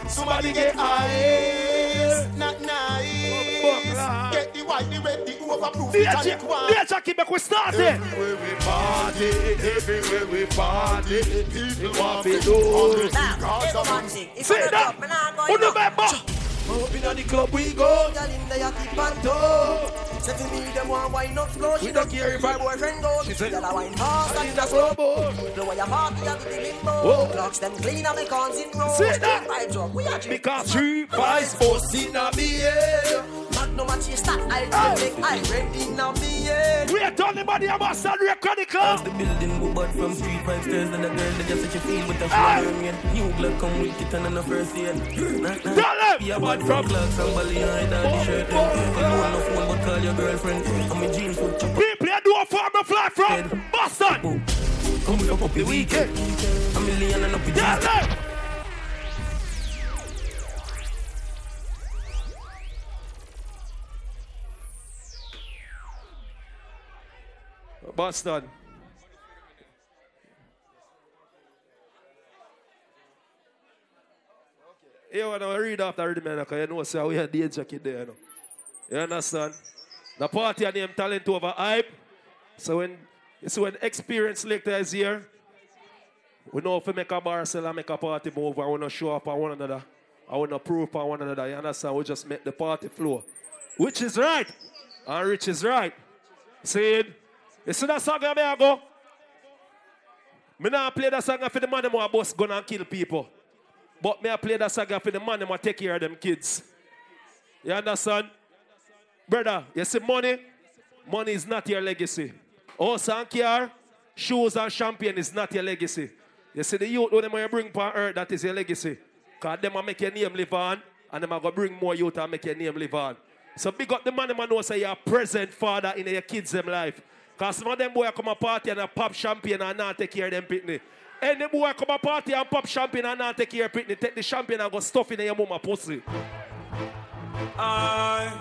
Somebody get ice, not nice. Buckler. Get the white, the red, the overproof, DJ, tonic one. DJ, keep me start it. Everywhere we party, everywhere we party, people want to do. Say that. Who the member? Up inna the club we go. Girl in there, keep on toe. Say to me, them want wine up slow. She don't care if her boyfriend goes. She said- Girl, I wine fast and in a slow mo. The way you party, get the limbo. Whoa. Clocks them clean and me cons in row. Say that. Right drop, we are drink. Because three pies bust in a me head. Magnum a chase that I drink, I ready in a me head. We are done the body of us record the building go bad from street five stairs and the girl that just such a feel with a Aye. shoulder again. New blood come with it and in the first year. Tell them. Yeah, bad from clocks and belly and hide all the oh, shirt. Oh, you know no oh. phone but call your girlfriend. And my jeans foot chop People you do a farm and fly from Boston. Come look up the weekend. A million and up the Tell Bastard. You want to read after the man, because you know, sir, we had the edge kid there, you know. You understand? The party and named Talent Over Hype. So when, so when experience selector is here, we know if we make a bar sell and make a party move, I want to show up on one another. I want to prove on one another. You understand? We just make the party flow. Which is right. And Rich is right. See it? You see that song I go? Me not play that song for the man who boss gun and kill people. But me I play that song for the man who take care of them kids. You understand? Brother, you see money? Money is not your legacy. House and car, shoes and champagne is not your legacy. You see the youth, when them you bring upon earth, that is your legacy. Because them make your name live on, and them are going to bring more youth and make your name live on. So big up the man, them know say you're present father in your kids' them life. Because some of them boy come a party and a pop champagne and not take care of them pitney. Any boy come a party and pop champagne and not take care of pitney, take the champagne and go stuff in your mama pussy. I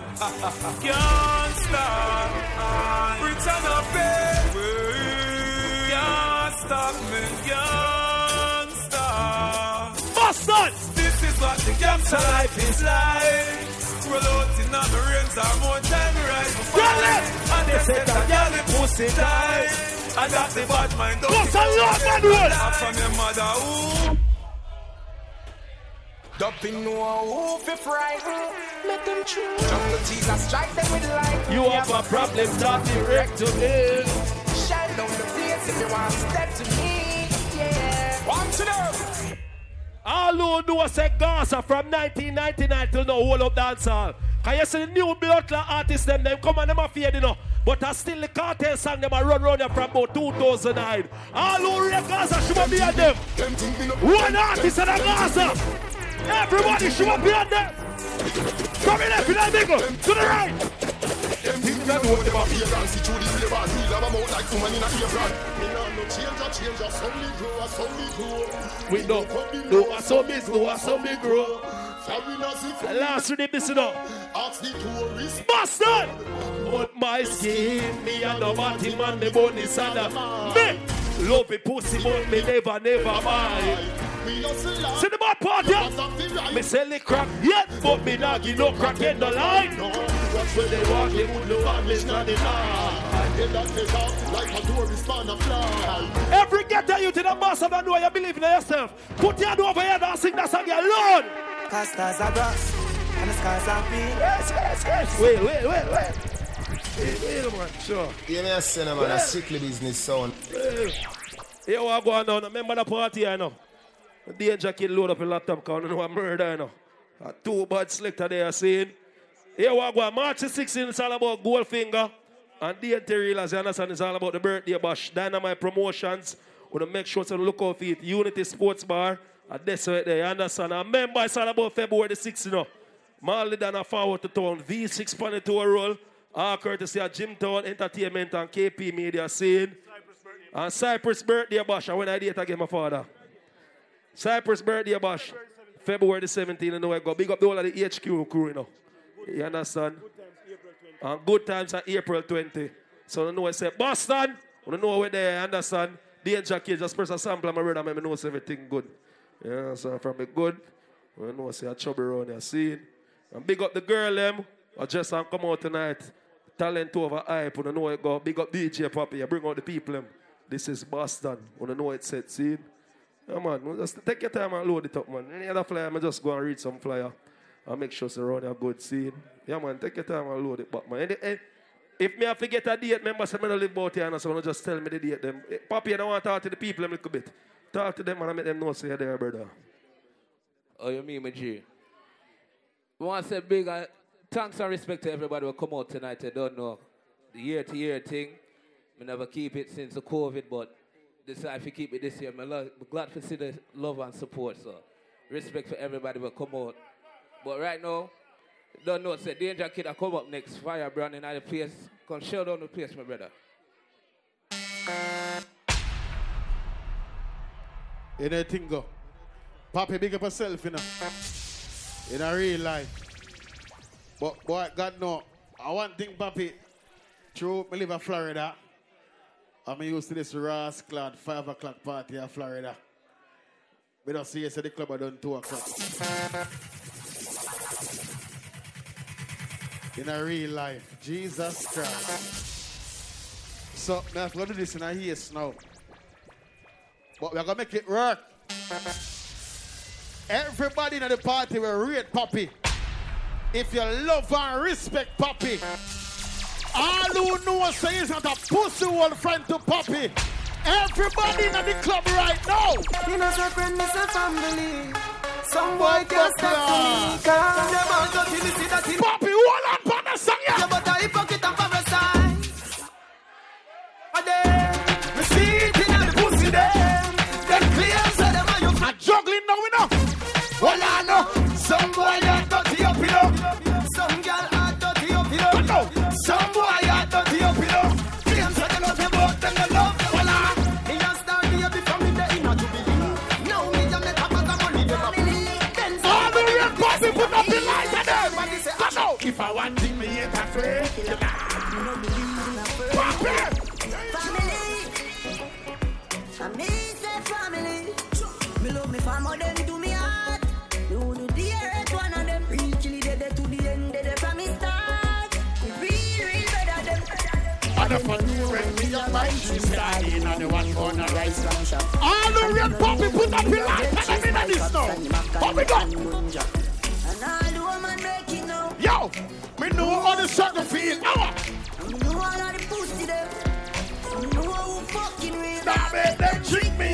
can't stop. I return a baby. Can't stop me. Can't stop. Bastard! This is what the gangster life is like. Roll out in rains or more time rise for And they say that girl the pussy tight. I got the bad mind. Don't a lot, man, roll? From your mother, ooh. Dumping no who frighten Make them true Jungle Jesus strike them with light You have a problem, start direct to me. Shine down the place if you want to step to me Yeah One to them All who know say Gaza from 1999 till now hold up dance hall. Can you see the new blood artists them, them come and them a fade, you know. But I still the cartel song them a run round here from about 2009. All who rate Gaza should be on them. One artist in Gaza. Everybody should be on them. Left in the middle, to the right. Them think they know them a see through the flavor Real have a mouth like woman in a apron Me nah no change a change a some me grow a some me grow We do a some is, do a some me grow. Foreigners if The last rhythm is it up. Ask the Bastard! But my skin, me and the body man, me bone is. Me love it pussy, but me never, never mind. See the bad part, yeah? Me sell the crack, yet, but me not give no crack in the line. That's where they walk, they would know I'm listening the line. like a tourist man a fly Every getter you to the boss of the know you believe in yourself. Put your hand over here and sing that song alone. Cause stars are brass and the skies are pink. Yes, yes, yes. Wait, wait, wait, wait. Wait, wait, man, sure. Yeah, me a say, no, man, a strictly business sound. Here what go on. Remember the party, I know. The Danjah Kid load up a laptop because I know a murder, you know. A two bad selector there saying. Here what go. March the 16th, it's all about Goldfinger. And DNT Reelers, you understand, it's all about the birthday bash. Dynamite Promotions. We're going to make sure to look out for it. Unity Sports Bar. And that's right there, you understand. And remember, it's all about February the 6th, you know. Marley Dana forward to town. V6 Pony Tour Roll. All courtesy of Jim Town Entertainment and KP Media scene. And Cypress birthday bash. And when I date again, my father. Cypress birthday bash. February the 17th, you know I go. Big up the whole of the HQ crew, you know. You understand? And good times are April 20. So you know I say, Boston, you know where they understand. Danjah Kid, just press a sample of my brother, and I know everything good. Yeah, so from the good, you know I say a chubby around here, see? And big up the girl them, I just and come out tonight. Talent over hype, you know it go. Big up DJ Poppy, bring out the people them. This is Boston, you know it set, see? Yeah, no, just take your time and load it up, man. Any other flyer, I just go and read some flyer and make sure it's around a good scene. Yeah, man, take your time and load it back, man. If me have to get a date, remember, say me don't live about here, and so just tell me the date. Them. Eh, Papi, I don't want to talk to the people a little bit. Talk to them and I make them know say you're there, brother. Oh, you mean, my G? We want to say big uh, thanks and respect to everybody who come out tonight. I don't know the year to year thing. We never keep it since the COVID, but decide you keep it this year, I'm glad to see the love and support. So, respect for everybody who come out. But right now, don't know, say Danjah Kid, I come up next. Fire brand in the place. Come show down the place, my brother. Anything go. Papi, big up yourself, you know. In a real life. But boy, God no. I want thing, Papi. True, me live in Florida. I'm used to this Ross Clad 5 o'clock party in Florida. We don't see you say the club done two o'clock. In a real life, Jesus Christ. So, me have to do this in a haste now. But we're gonna make it work. Everybody in the party will rate Poppy. If you love and respect Poppy, all who know say he's not a pussy old friend to Poppy. Everybody in the club right now. You know, say friend, me say family. Some boy can't to me. Cause them all go till me see that hypocrite And me say family. Me love me fam, more than do me heart. Me would do dearest one of them. Reachly dead dead to the end, dead from me start. Real, real better them. And if I knew when me and my she starting and the one gonna rise from shop. All the real Poppy put up the of in this now. We go? And all the woman make now. Yo, me know how the circle feel. Now, And me know all of the pussy them. Me know who fucking real. now make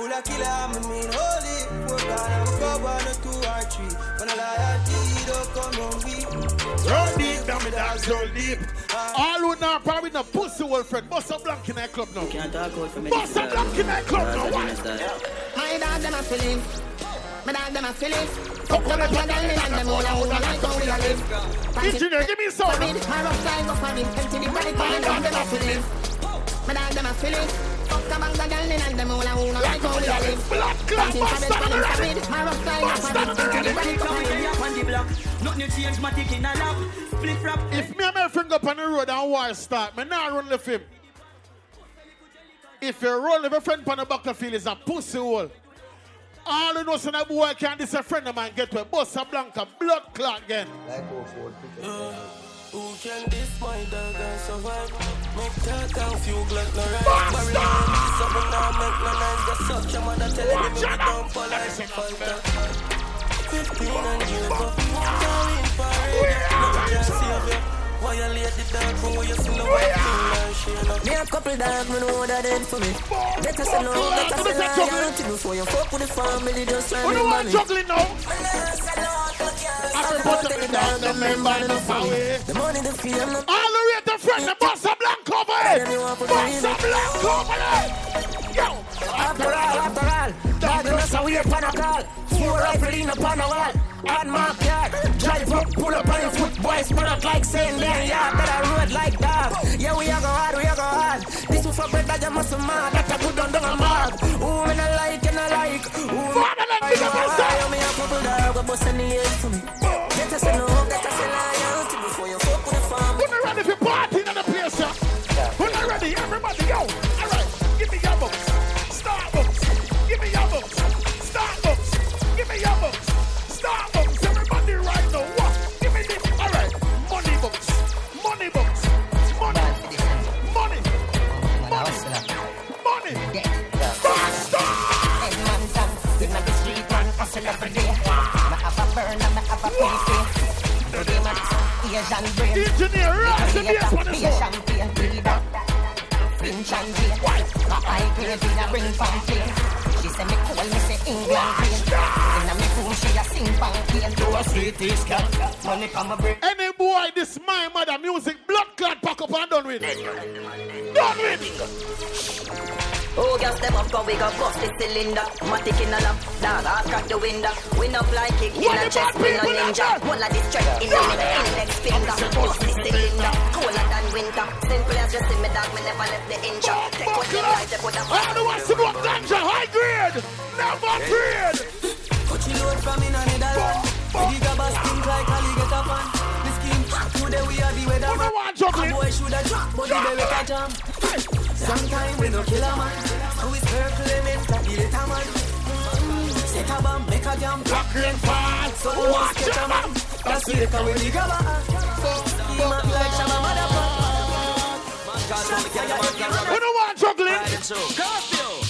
Full of killer, I'm a mean holy. Four gone, I'm a cover, no two or three. When I lie, I don't come on me. Roll deep, down me dogs roll deep. All who now probably no pussy old friend. Bust a blank in that club now. Can't talk out for me. Bust a blank in that club now. Why? My dog them a feeling. My dog them a feeling. Fuck them up, your girl, and them all a hold on like how we live. Engineer, give me some. My rough side go for it. Empty the body, my dog them a feeling. My dog them a feeling. Fuck the bang the girl, and them all a hold on like how we a live. Blood clot, Empty the bust body, my already. My rough side go Bust for down it. Empty the body, Come come here, up on the block. Nothing change, matic in a lap. Flip flop. If me and my friend go up on the road and war start, me not run left him. If you roll with a friend on the battlefield is a pussy hole. All you know say that boy can't this a friend of mine get to a bus a blanca blood clot again. Who can this my dog and survive? Make talk and few glock no right. Barry me seven now make no nine Just suck. Your mother tell him me down for life fighter. Fifteen and you go Darling parade Nothing save you Violate the dog from where you see no white thing and shit no Me a couple dog, me know that end for me. Better say no, better say loyalty before you fuck with the family, just like Who me know what money. juggling now? I put up the dog, the member in the family. The money, the fame, the All the way to friend, the boss a blank over it. Boss a blank over it. Yo. After all, after all, dog you must away upon a call. Four rifle in upon a wall. On my car, drive up, pull up on your put up like saying there, yeah, better road like dog. Yeah, we are go hard, we are go hard. This is for bread that you must mad, that I put down down a mark. Ooh, me not like, and Engineer, rise the bass on this one. French and eye grade in a ring from. She say me cool, me say England queen. In a me she a sing pan Do a. Money come a break. Any boy, this my mother music, blood pack up and done with. it. Done with. Oh, gas step up, cause we got bust the cylinder. Matic in a lap, dog, I crack the window. We no fly kick in a chest, we no ninja. One of the strength in the mid, index finger. Bust the cylinder, cooler than winter. Simple as you see me, dog, me never left the inch. Take what them like, they put a All the ones to go ganja, high grade, never grade. Cut you load from in a Netherland. We dig a bass think like Ali get up on. The scheme, today we are the weatherman. A boy shoulda drop, but the belly can jam. Sometime we no kill a man. So we circle elements like the little man. Mm-hmm. Set a bomb, make a jam. Black rain fall, so we must get a man. That's the liquor we dig a bar. Scheme up like Shabba We don't want juggling. Curfew.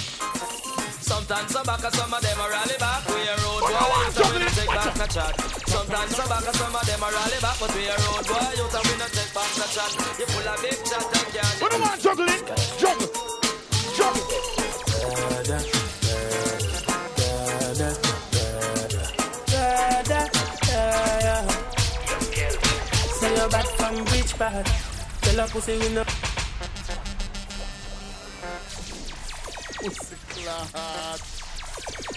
Sometimes some back, some of them are rally back. We a road boy, want so we take back no chat. Sometimes some back, some of them are rally back, but we a road boy, you so we no take back no chat. You full of big chat and can't. We don't want juggling. Juggle. Juggle. Say you're back from beach pad. Tell her pussy we no. Pussy clot.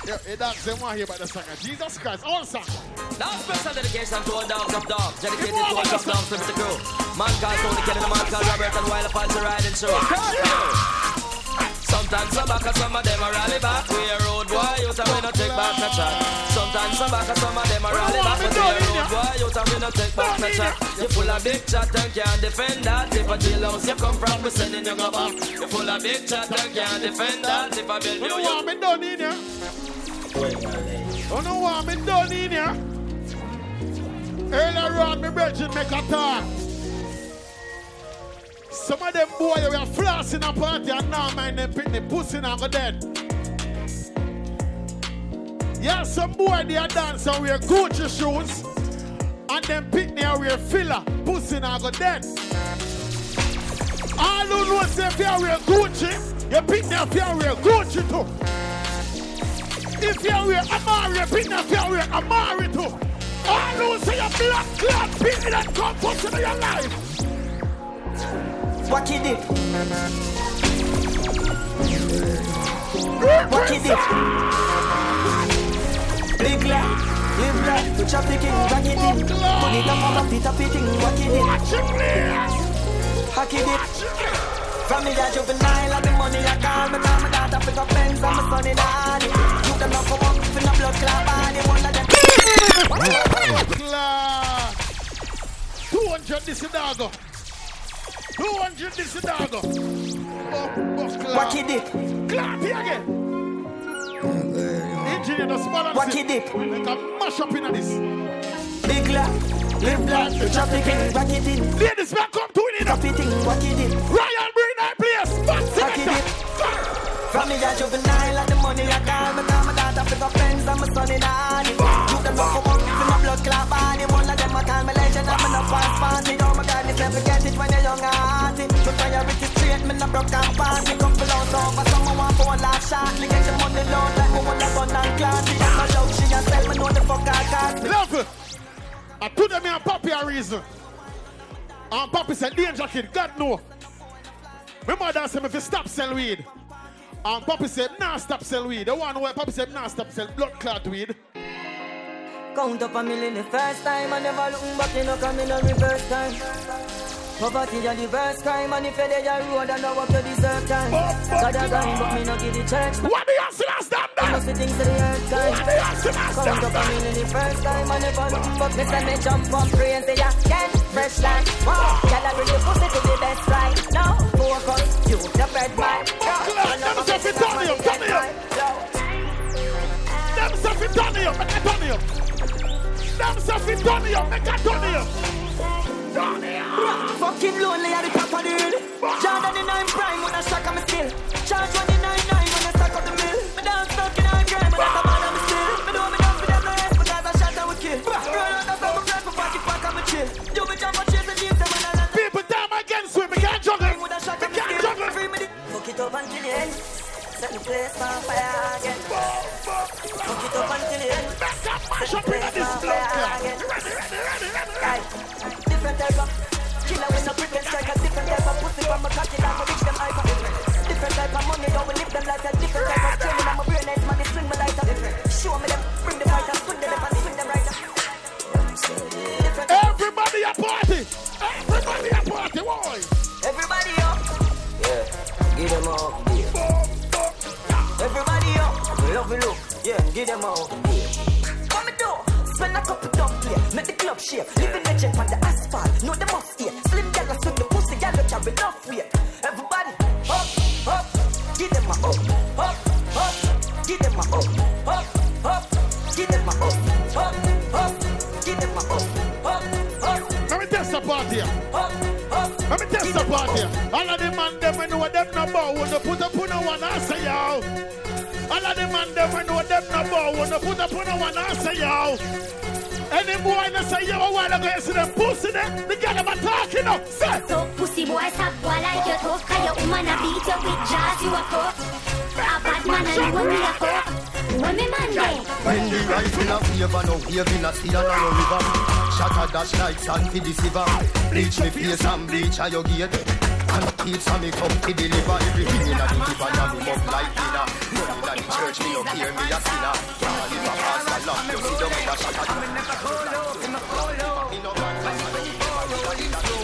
Yo, hey, dogs, them want to hear about the song Jesus Christ. All song. Now special dedication to all dogs of dogs, dedicated to all top dogs of the crew. Man called Tony Kenny, the man called Robert, and while upon the riding show. Sometimes some back, and some of them are rally back. We a road boy, you tell we no take back no chat. Sometimes some back, and some of them are rally back. But we a road boy, you tell we no take back no chat. You full of big chat and can't defend that. If a jailhouse you come from, we sending you go back. You full of big chat and can't defend that. If I build You you, what me done in here? You know what me done in here? Earlier on, me brethren make a talk. Some of them boy we are flossing a party and now mind them pick the pussy and go dead. Yeah, some boy they are dance and wear Gucci shoes and them pick me and wear filler, pussy and go dead. All who know say if you wear Gucci, you me up you wear Gucci too. If you wear Amari, you pick me up Amari too. All who say you black clad, it and come pussy in your life. What you did? What you did? Big lad, live life, put your picking, back it in. Put it up on my feet, up it in. What you did? Hack it it. From me a juvenile, and the money I call me, call my daughter pick up pens, and my son in the. You them not come up, fin a blood clot body, one of them. Class. 200 this is doggo. 200 this is doggo. What you did? Clap here again. Engineer the small What you did? Like a mash up in this. Big lad, live life, picking, back it. Ladies, man, come to it. It what you did? Royal bring It in. From me a juvenile, and the money I call me, call my daughter pick up pens, and my son in alley. You them not come up, fin a blood clot body, one of them I call me legend, and me no pass party. Oh my God, you forget it when you're young and hearty. So priority straight, me no broke and party. Couple out over, someone want for a laugh shortly. Get the money low, like me want a gun and classy. And no joke, she herself, me know the fuck I cost me. Love it. I put them in Papi a reason. And Papi said, Danjah Kid, God no. My mother said, if you stop sell weed. And Papi said, nah, stop sell weed. The one where Papi said, nah, stop sell blood clot weed. Count up a million the first time, I never look back, you know, come in a reverse time. Poverty a the worst crime, and if you're there, road, I know what you deserve time. God a grind, but me no give the church. What the hustlers done You must be things to the earth time. What the hustlers Count up a million the first time, I never look back. Me say me jump up, pray and say, yeah, get fresh like, wow. I bring your pussy to the best right. No, focus, you the bread man. Them stuff it turn you, turn you. Them stuff it turn you, make it turn you. Them stuff it make it turn you. Turn you. Fucking lonely at the top of the hill. Jordan in I'm prime when I stack on my skill. Charge 199 when I stack up the mill. Me down stuck in a grime when I top on my still. Me know me down for them no rest because I shot I would kill. Roll out the film, I'm for party pack on my chill. You me jump on chase and jeans and when I land. People damn against me, me can't juggle. Me can't juggle. Fuck it up until the end. Set the place on fire again. It. Different type of killer with no pretend strike a different type of pussy from a cocky down for reach them hyper. Different type of money, don't we live them love fi the sivan Bleach me face and bleach a your gate. And keeps a me come to deliver Everything in a the divan and me up like dinner. Running a the church me up here me a sinner. Call if a pastor love you see them in a shot. I'm in a colo, in a colo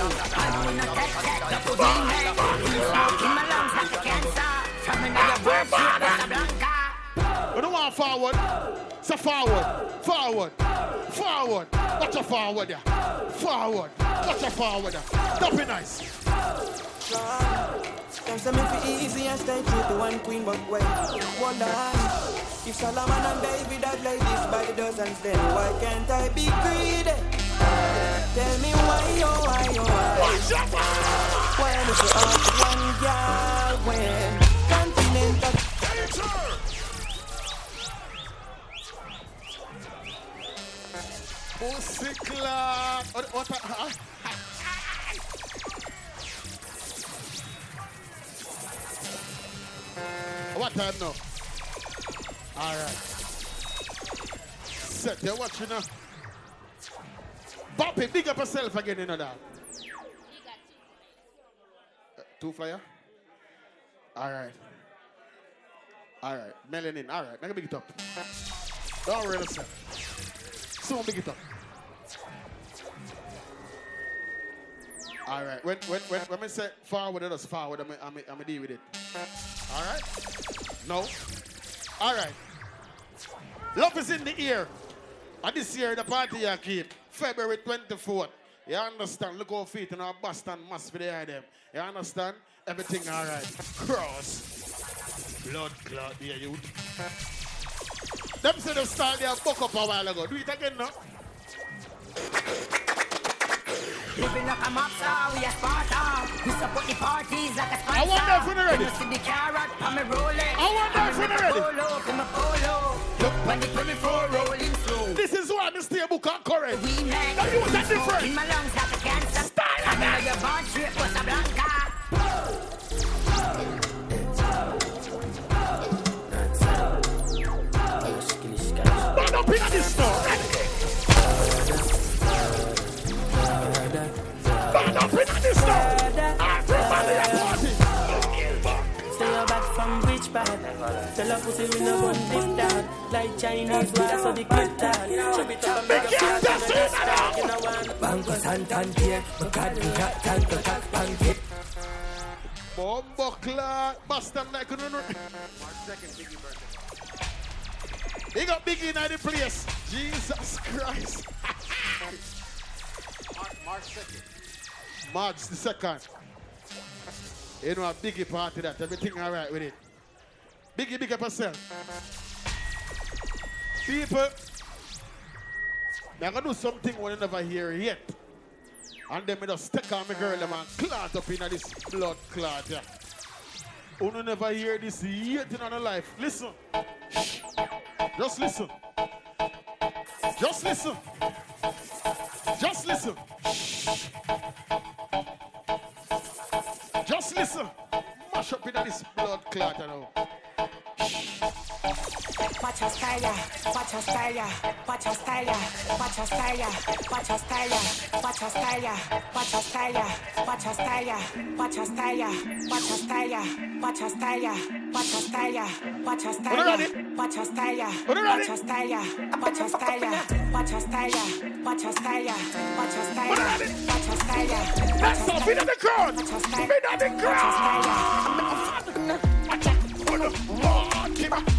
I wanna touch that, the pudding head In my lungs like a cancer From another world, she's Casablanca we don't want forward. So forward, forward, forward. Watch a forward, yeah. Forward. Watch a forward. Stop it nice. Can't say me fi easy and stay true to one queen, but wait, hold on. If Solomon and David had like this by the dozens, then why can't I be greedy? Tell me why, oh why, oh why? Why am I so one girl when Pussy clock. What, what, huh? What time now? All right. Set your watch, you know. Bop it, big up yourself again, you know that. Uh, Two flyer? All right. All right. Melanin. All right. Make a big it up. Don't worry yourself. Soon big it up. All right. When when when when we say forward, let us forward. I'm I'm I'm deal with it. All right. No. All right. Love is in the air. And this year the party I keep February 24th. You understand? Look how feet in our Boston must be there them. You understand? Everything all right. Cross. Blood clot there, you. Them said they start their buck up a while ago. Do it again now. Living like a mob star, we a Sparta. We support the parties like a sponsor. I wonder if we're ready. You see the carrot, I'm a rolling. I wonder if we're ready. Polo, I'm a polo. Look when the 24 rolling through. This is why I'm stable concurrent. We make Now you that different. in my lungs Tell her pussy we no gun lift down Like Chinese war so the clip down Chop it up and make a flash in the distance You know one Bango Santan here My God we got time to talk bank it Bombo Clark Bastard like One second Biggie He got Biggie in the place Jesus Christ. March, March 2nd March the 2nd You know a Biggie of that everything alright with it. Biggie, big up yourself. People, I'm going to do something you never hear yet. And then me just take on my girl them and clot up in this blood clot. Yeah. You never hear this yet in your life. Listen. Just listen. Just listen. Just listen. Just listen. Mash up in this blood clot you know. Watch your style, yeah. watch your style, yeah. watch your style, yeah. watch your style, yeah. watch your style, yeah. watch your style, yeah. watch your style, yeah. watch your style, yeah. watch your style, yeah. watch your style, yeah. watch your style, yeah. watch your style, yeah. watch your style, yeah. watch your style, yeah. watch your style, yeah. watch your style, yeah. watch your style, yeah. watch your style, yeah. watch your style, yeah. watch your style, yeah. That's all. On the crowd. Watch your style, Feed on the watch your style, crowd. yeah. Watch the give up. God, stop. in ya. Fuck up in ya. Shuffle us. Tell them. The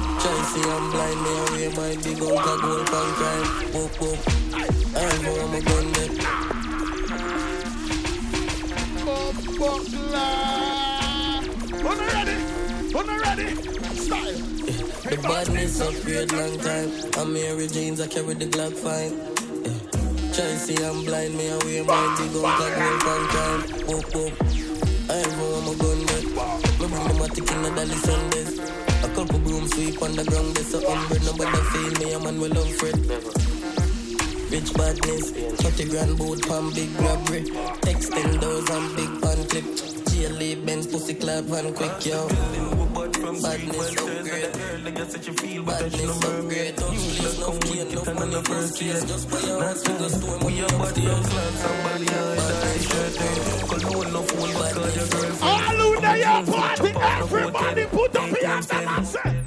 Try see I'm blind, me I wear my big old tag gold pan crime. Whoop whoop. I know I'm a gun net. When ready? When ready? Style. Eh, the badness upgrade long time. I'm Mary Jeans, I carry the Glock 5. Yeah. Try see I'm blind, me I wear my big old tag gold pan crime. Whoop whoop. I know I'm a gun net. Me bring the matic in the Dolly Sundays. A couple broom sweep on the ground, there's a umbre, nobody feel me, a man will love Fred. Rich badness, 30 grand boat palm big robbery. Texting those and big pan clip. GLA Benz pussy clap and quick yo. Badness upgrade. Badness upgrade. Please no key, no money, first case. Just buy your house to the store, money upstairs. All who there your party, everybody put up your hands and say.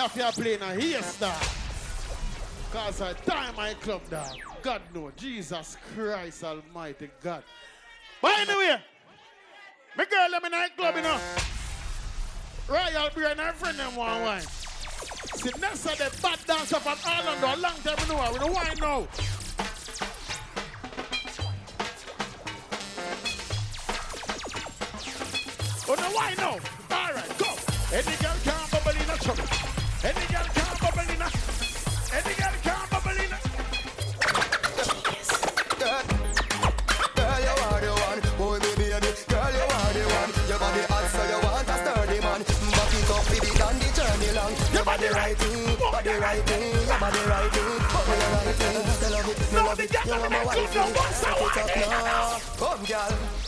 Have to play now here, star. Cause I time my club down. God no. Jesus Christ Almighty God. But anyway, my girl, let me night club, you know. Royal Beer and her friend them one wine. See, Nessa, the bad dancer from Ireland, a long time, you know, we don't wine now. Oh, no, why now? All right, go. Any girl can't bubble in a trouble. Any girl can bubble in. Any girl can bubble in. Girl, you are the one. Boy, baby, baby. Girl, you are the one. Your body hot, so you want a sturdy man. Back it up, baby, down the journey long. Your body right thing, body right thing, your body right thing, body right thing. You love it, you love it. You want my wife, you Take it up now. Come, girl.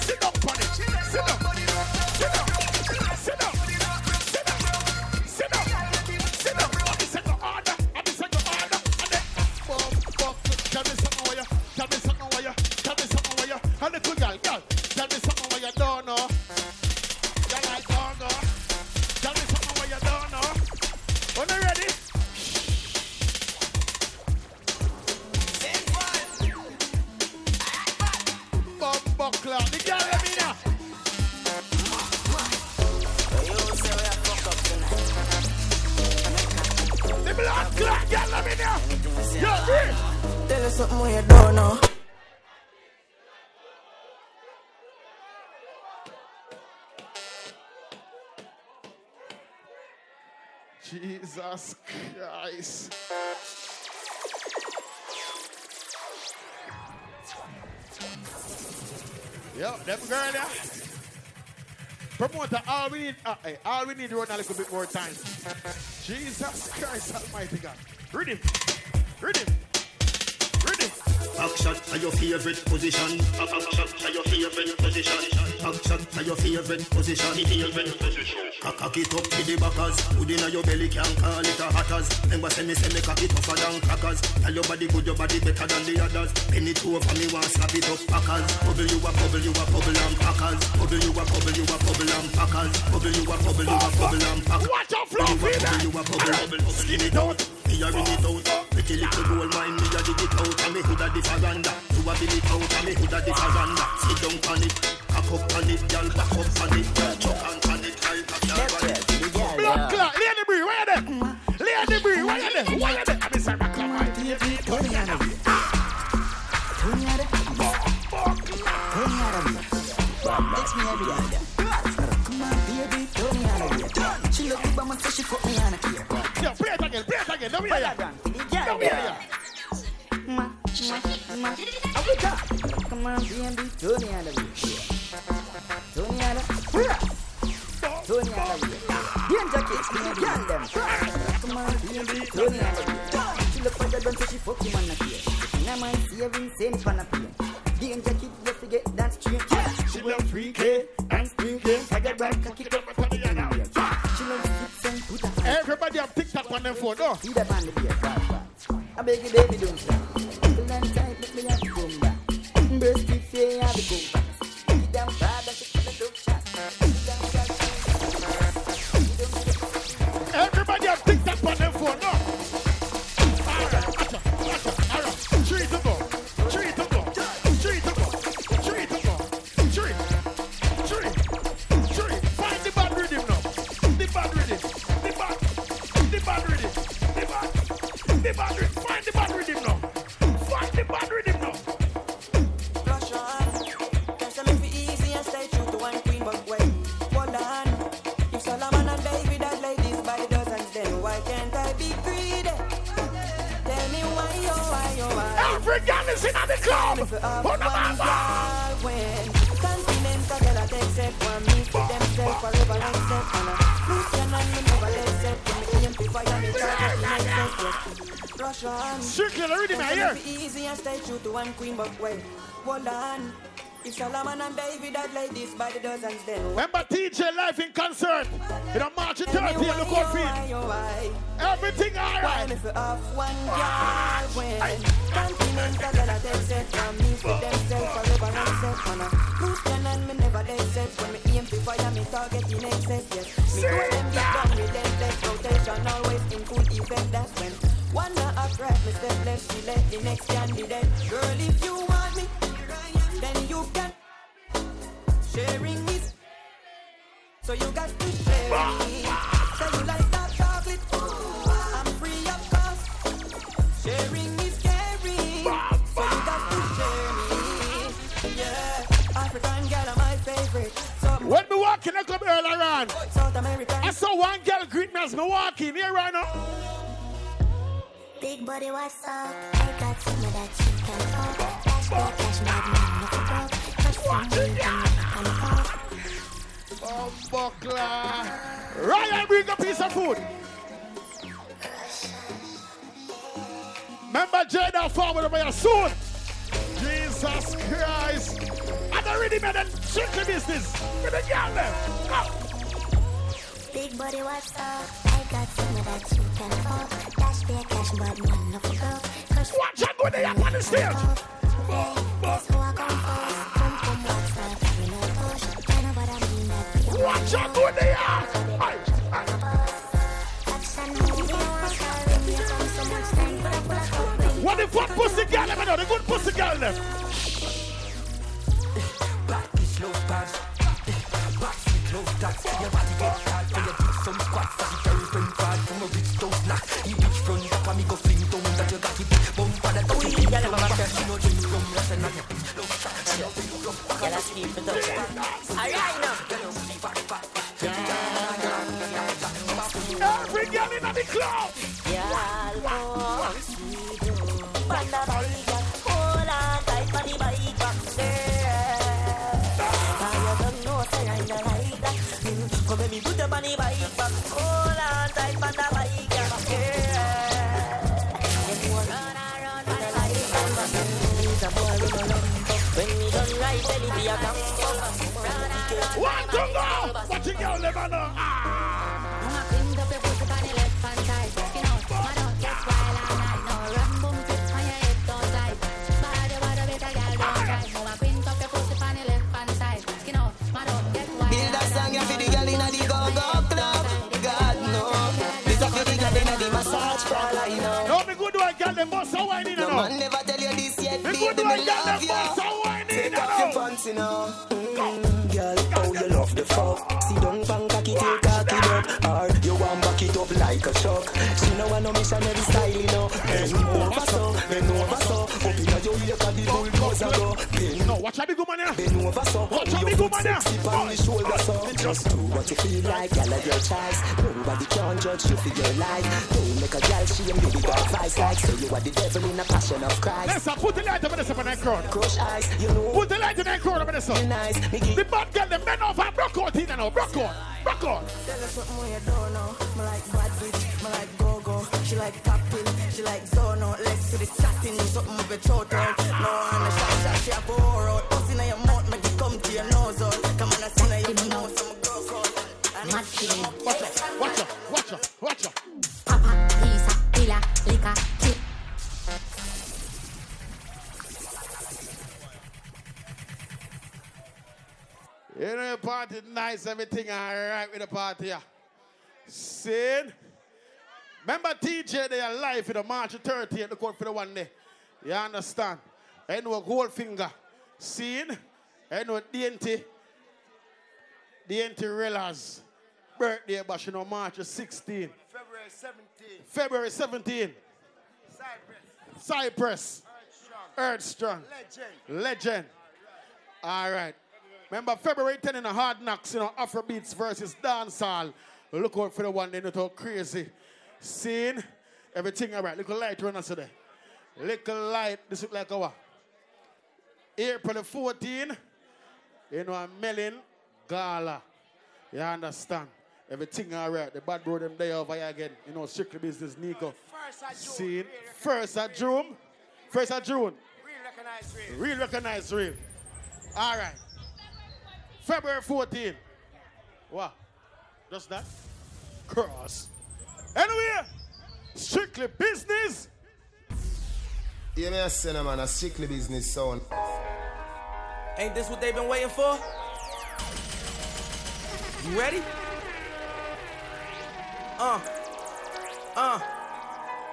Sit up on it. Sit up. Jesus Christ. Yep, them girl there. Promoter, all we need, uh, hey, all we need to run a little bit more time. Jesus Christ Almighty God. Rhythm, rhythm, rhythm. Back shot are your favorite position. Back shot are your favorite position. Back shot your favorite position. Favorite position. Cock cock it up to the backers. Put in your belly can call it a hatters. Remember say me say me cock it tougher than crackers. Tell your body good, your body better than the others. Penny two over me want slap it up packers. Bubble you a bubble you a bubble and packers. Bubble you a bubble you a bubble and packers. Bubble you a bubble you a bubble and packers. Watch out, flow, Bubble you a bubble. Skin it out. Me a ring it out. Pretty little gold mine, me a dig it out. And me houlda the faranda. You a bill it out. And me houlda the faranda. Sit down on it. Cock up on it, girl. Back up on it. Chuck on on it. Like a car. The club. If you have Who one the man girl continental girl I take set one me for themselves forever like set on a Lucian and me never let set. When me aim to fire me target the next set. Rush on. Rhythm, I hear. Can't be easy and stay true to one queen but wait hold on. If Solomon and David had ladies by the dozens then Remember TJ Life in concert. In a March 30th, look out for it. Everything alright. me fi have one girl when Continental girl take set from me themselves forever and set a and me never let set when me aim fire me target in excess yes Me them get rotation always in that's when one not act right me step left she the next candidate girl if you want me then you can sharing is so you got to share When me walk in a club earlier on, South. I saw one girl greet me as me walk in here right now. Big body, what's up? I got some of that you can fuck. Cash for cash, bad man, if you broke. Crush some weed and you can fuck. Oh, buckler. Ryan, bring a piece of food. Remember Jada forward over here soon. Jesus Christ. I'm already made a strictly business. With the girl. Go. Big body, what's up? I got some of that you can fuck. Dash beer, cash, if you broke. Watch out, go there on the stage. That's who I come first. Come, come, what's up? We no push. I know what I mean, Watch out, go there. Aye, aye. Action movie, what's up? When you come so much time, but I pull up up when What the fuck pussy girl them? I know the good pussy girl them. Back low tax. Your body get hard. So you do some squats. As from from a reach up and me go fling down that you got for the touch. You know drink rum. That's a nugget. Low tax. Girl, I sleep for the Alright now. Every girl in the club. Oh, sweet, oh. Banda back. Hold on tight, but I like ya. Yeah. Them want run around, but I like them. He's a boy with no lump. When he done right, tell him he a come. One to go. Watch it go, Lebanon. Build a wine in No now. man never tell you this yet, baby, me love you. a wine in Take off your now. pants, you know. Mm, girl, oh you love the fuck. See don't bang cocky till cocky up. Or you want back it up like a truck. She know I know missionary style, you know. Bend over so, bend over so. Inna your ear 'cause the bulldozer go. Bend No, watch out, big woman here. Bend over so. Out, woman on the. Just do what you feel like, girl of your choice. Nobody can judge you for your life. Don't make a girl shame you with advice like say you are the devil in a passion of Christ. Listen, put the light up in this that crowd. Crush eyes, you know. Put the light in that crowd up. Nice, The bad girl, them men off and broke out in now. Broke out. Broke out. Tell her something you don't know. Me like bad bitch, me like go-go. She like tapping, she like zono. Let's to the chatting, something with throat out. No one the party nice, everything all right with the party. Yeah. Sin. Remember TJ, they are live in the March 30th, the court for the one day. You understand? I know Goldfinger. Sin. And know DNT. DNT Rellas. Birthday bash, you know, March 16. February 17th. February 17. Cypress. Cypress. Earth Strong. Legend. Legend. All right. Remember February 10 in the Hard Knocks, you know, Afrobeats versus Dancehall. Look out for the one, they know how crazy. Scene, everything all right. Little light run us today. Little light, this look like our April the 14, you know, a Melon Gala. You understand? Everything all right. The bad bro them there over here again. You know, strictly business, Nico. First. Scene, first of June. First of June. Real recognized real. Real recognize real. All right. February 14. What? Just that? Cross. Anyway, strictly business. Yeah, me a say, no, a strictly business sound. Ain't this what they've been waiting for? You ready? Uh, uh.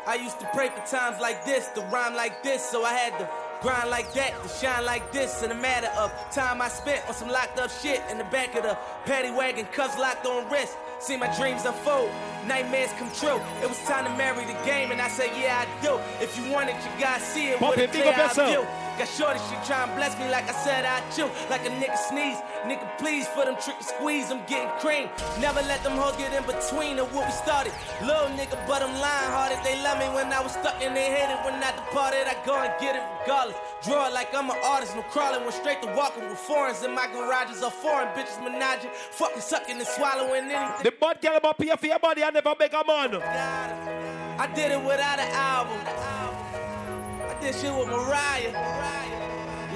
I used to pray for times like this, to rhyme like this, so I had to grind like that, to shine like this. In a matter of time I spent on some locked up shit in the back of the paddy wagon, cuffs locked on wrist. See my dreams unfold, nightmares come true. It was time to marry the game, and I said, Yeah, I do. If you want it, you gotta see it. Pop with it, big clear eye view. Got shorty, she try and bless me like I said I chew. Like a nigga sneeze. Nigga, please, for them trick squeeze, I'm getting cream. Never let them hoes get in between of what we started. Little nigga, but I'm lying hearted. They love me when I was stuck and they hated when I departed. I go and get it regardless. Draw it like I'm an artist, no crawling. Went straight to walking with foreigns in my garages. Are foreign bitches menaging, fucking sucking and swallowing anything. The bad girl about pay for your body, I never make a man. I did it without an album. Did shit with Mariah.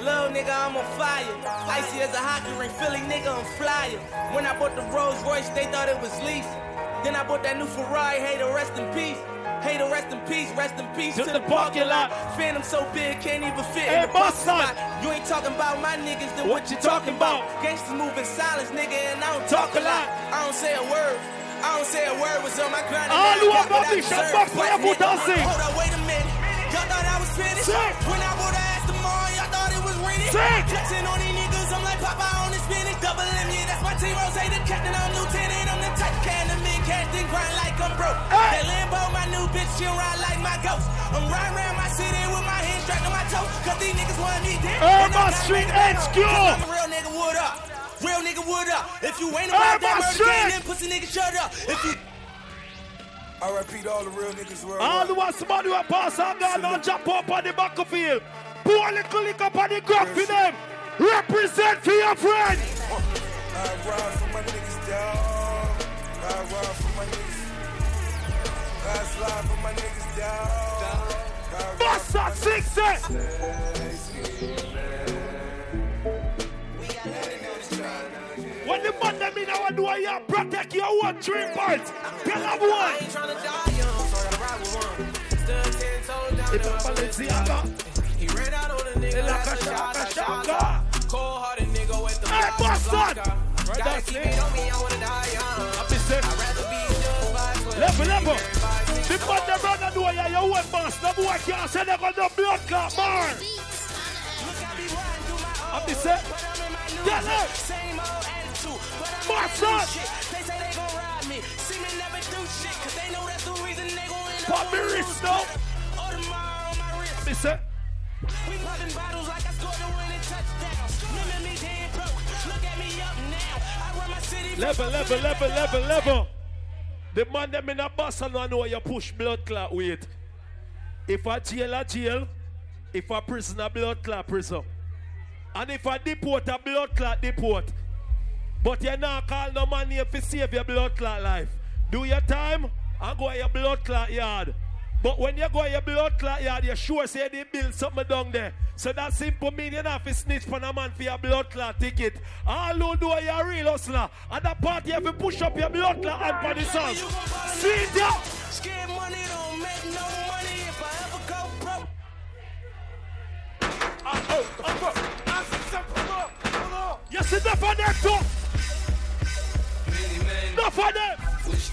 Little nigga, I'm on fire. Icy as a hockey ring, Philly nigga, I'm flyer. When I bought the Rolls Royce, they thought it was lease. Then I bought that new Ferrari, hey, to rest in peace. Hey, to rest in peace, rest in peace to, the parking lot. Phantom so big, can't even fit Hey, in the boss, spot. You ain't talking about my niggas, then what, you talking about? Gangsters moving silence, nigga, and I don't talk a lot. I don't say a word. I don't say a word was on my grind. and All now you I got want what I to be shut deserve. back for your Fuck foot and nigga. sing. Hold up, wait a minute. Y'all thought I was finished. Sing. When I would've asked tomorrow, y'all thought it was. Sing. Flexing on these niggas, I'm like Popeye on the spinach. Double M, yeah, that's my team. Ross, the captain, I'm lieutenant. I'm the type can the mid cast and grind like I'm broke. That Lambo, my new bitch, she ride like my ghost. I'm riding around my city with my hands strapped on my toes. Cause these niggas want me dead. Urban I Street HQ. I'm a real nigga, what up? Real nigga, what up? If you ain't about Urban that murder game, then pussy nigga, shut up. If you I repeat all the real niggas worldwide. All the ones somebody who pass on God don't jump up on the battlefield. Pour a little lick up on the ground for them. Represent for your friend. I ride for my niggas, dog. I rock for my niggas. God slide for my niggas down. God rock Bust for my six When the man them in our door, you protect your one three points. Tell them one. i ain't trying to If I'm Balenciaga. He ran out on a nigga, like a a shot, shaka, a shot. shaka. Cold hearted nigga with the Hey, Boston. Right, Gotta keep it. on me, I wanna die young. I'm just saying. I'd rather be judged by 12. Level, level. The man them run the door, yeah, you one boss. No boy can't say they got no blood clot, man. I'm. Get it. Same old attitude, but I'm Boss not up. shit. They say they gon' ride me. See me never do shit, cause they know that's the reason they gon' end up Pop me wrist grip. Audemars on my wrist. We popping bottles like I scored a winning touchdown. Remember me broke. Look at me up now. I run my city. Level, level, level, level, level. The man them in a bus and I know you push blood clot weight. If I jail a jail, if I prison a blood clot prison. And if I deport a blood clot deport. But you're not call no man here to save your blood clot life. Do your time and go to your blood clot yard. But when you go to your blood clot yard, you sure say they build something down there. So that simple mean you have to snitch for a man for your blood clot ticket. All who do you a real hustler. And that party you have to push up your blood clot and for the song. See ya. Scared money don't make no money if I ever go broke. Uh, oh, uh, uh. Yes, enough of them too. Many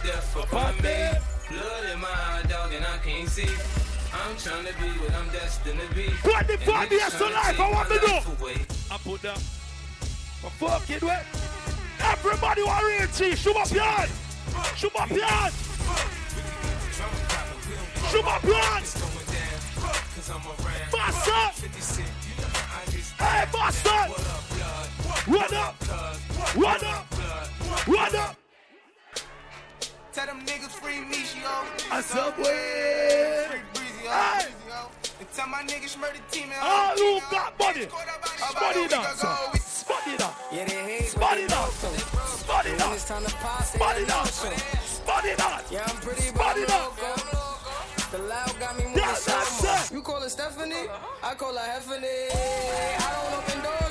death upon me. Blood in my eye, dog, and I can't see. I'm trying to be what I'm destined to be. 25 And years niggas to life, I want to away. I put that. For fucking way. Everybody want cheese. Shoot up your hand. Shoot up your hand. Shoot up your hand. Bastard. Hey, bastard. Run up. Run up. Tell them niggas free Michio. A subway. Free Breezy, Hey. Breezy, yo. And tell my niggas murder team and All who got money. Spotty that. Spotty that. Yeah, they hate Spotty that. Spotty When that. it's time to pass it, Spotty they that. know. Spotty that. Yeah, I'm pretty, but Spotty I'm The loud got me moving Yeah, so that's much. it. You call her Stephanie? I call her Heffany. I don't open doors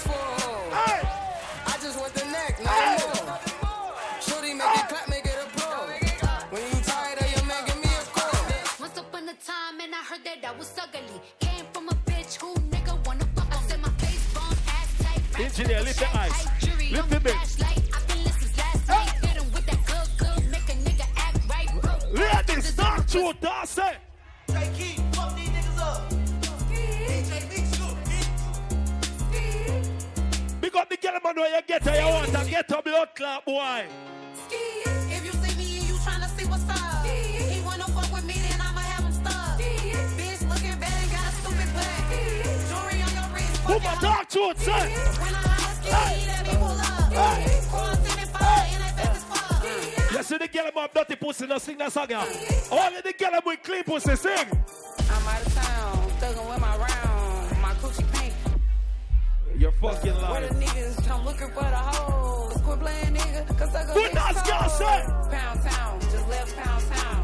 and I heard that was ugly. Came from a bitch who nigga wanna fuck. I said my face bump, ass tight. Engineer, lift the tight, ice. Lift on the my bit. flashlight. I've been listening last night. Ah. Hit 'em with that good, good. Make a nigga act right. Broke. Ladies, start to dance. Say, keep, fuck these niggas up. DJ Big up the girl man where you get her, you want to get a blood clot boy. If Who my talk to it, son? You, let me up. Quarantine and fire, and that baby's fuck. You see the girl dirty pussy, sing that song. yeah? Only the girl with clean pussy sing. I'm out of town, thugging with my round. My coochie pink. You're fucking Where the lying. niggas come looking for the hoes. Quit playing, nigga, cause I go What next that girl door. Pound town, just left pound town.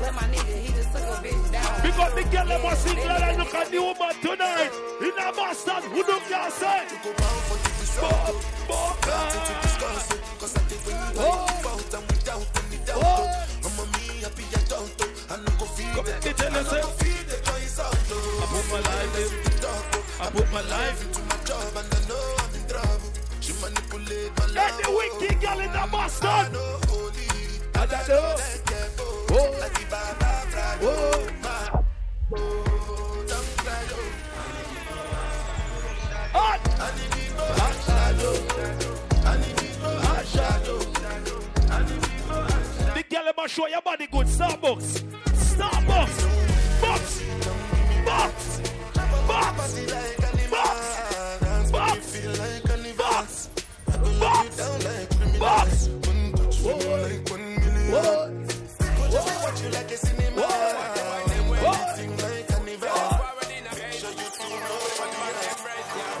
Let my nigga, he just took a bitch down. Big up the girl that was sing glad and look at the woman tonight. In a Boston, who do you say? Bob, Bob, Come let me tell you, say. I put my life in. I put my life into my job and I know I'm in trouble. She manipulate my life. Any wicked girl in the Boston. I know. Oh. Oh. Hot. The girl ever show your body good. Starbucks. Starbucks. Box. Box. Box. Box. Box. Box. Box. What?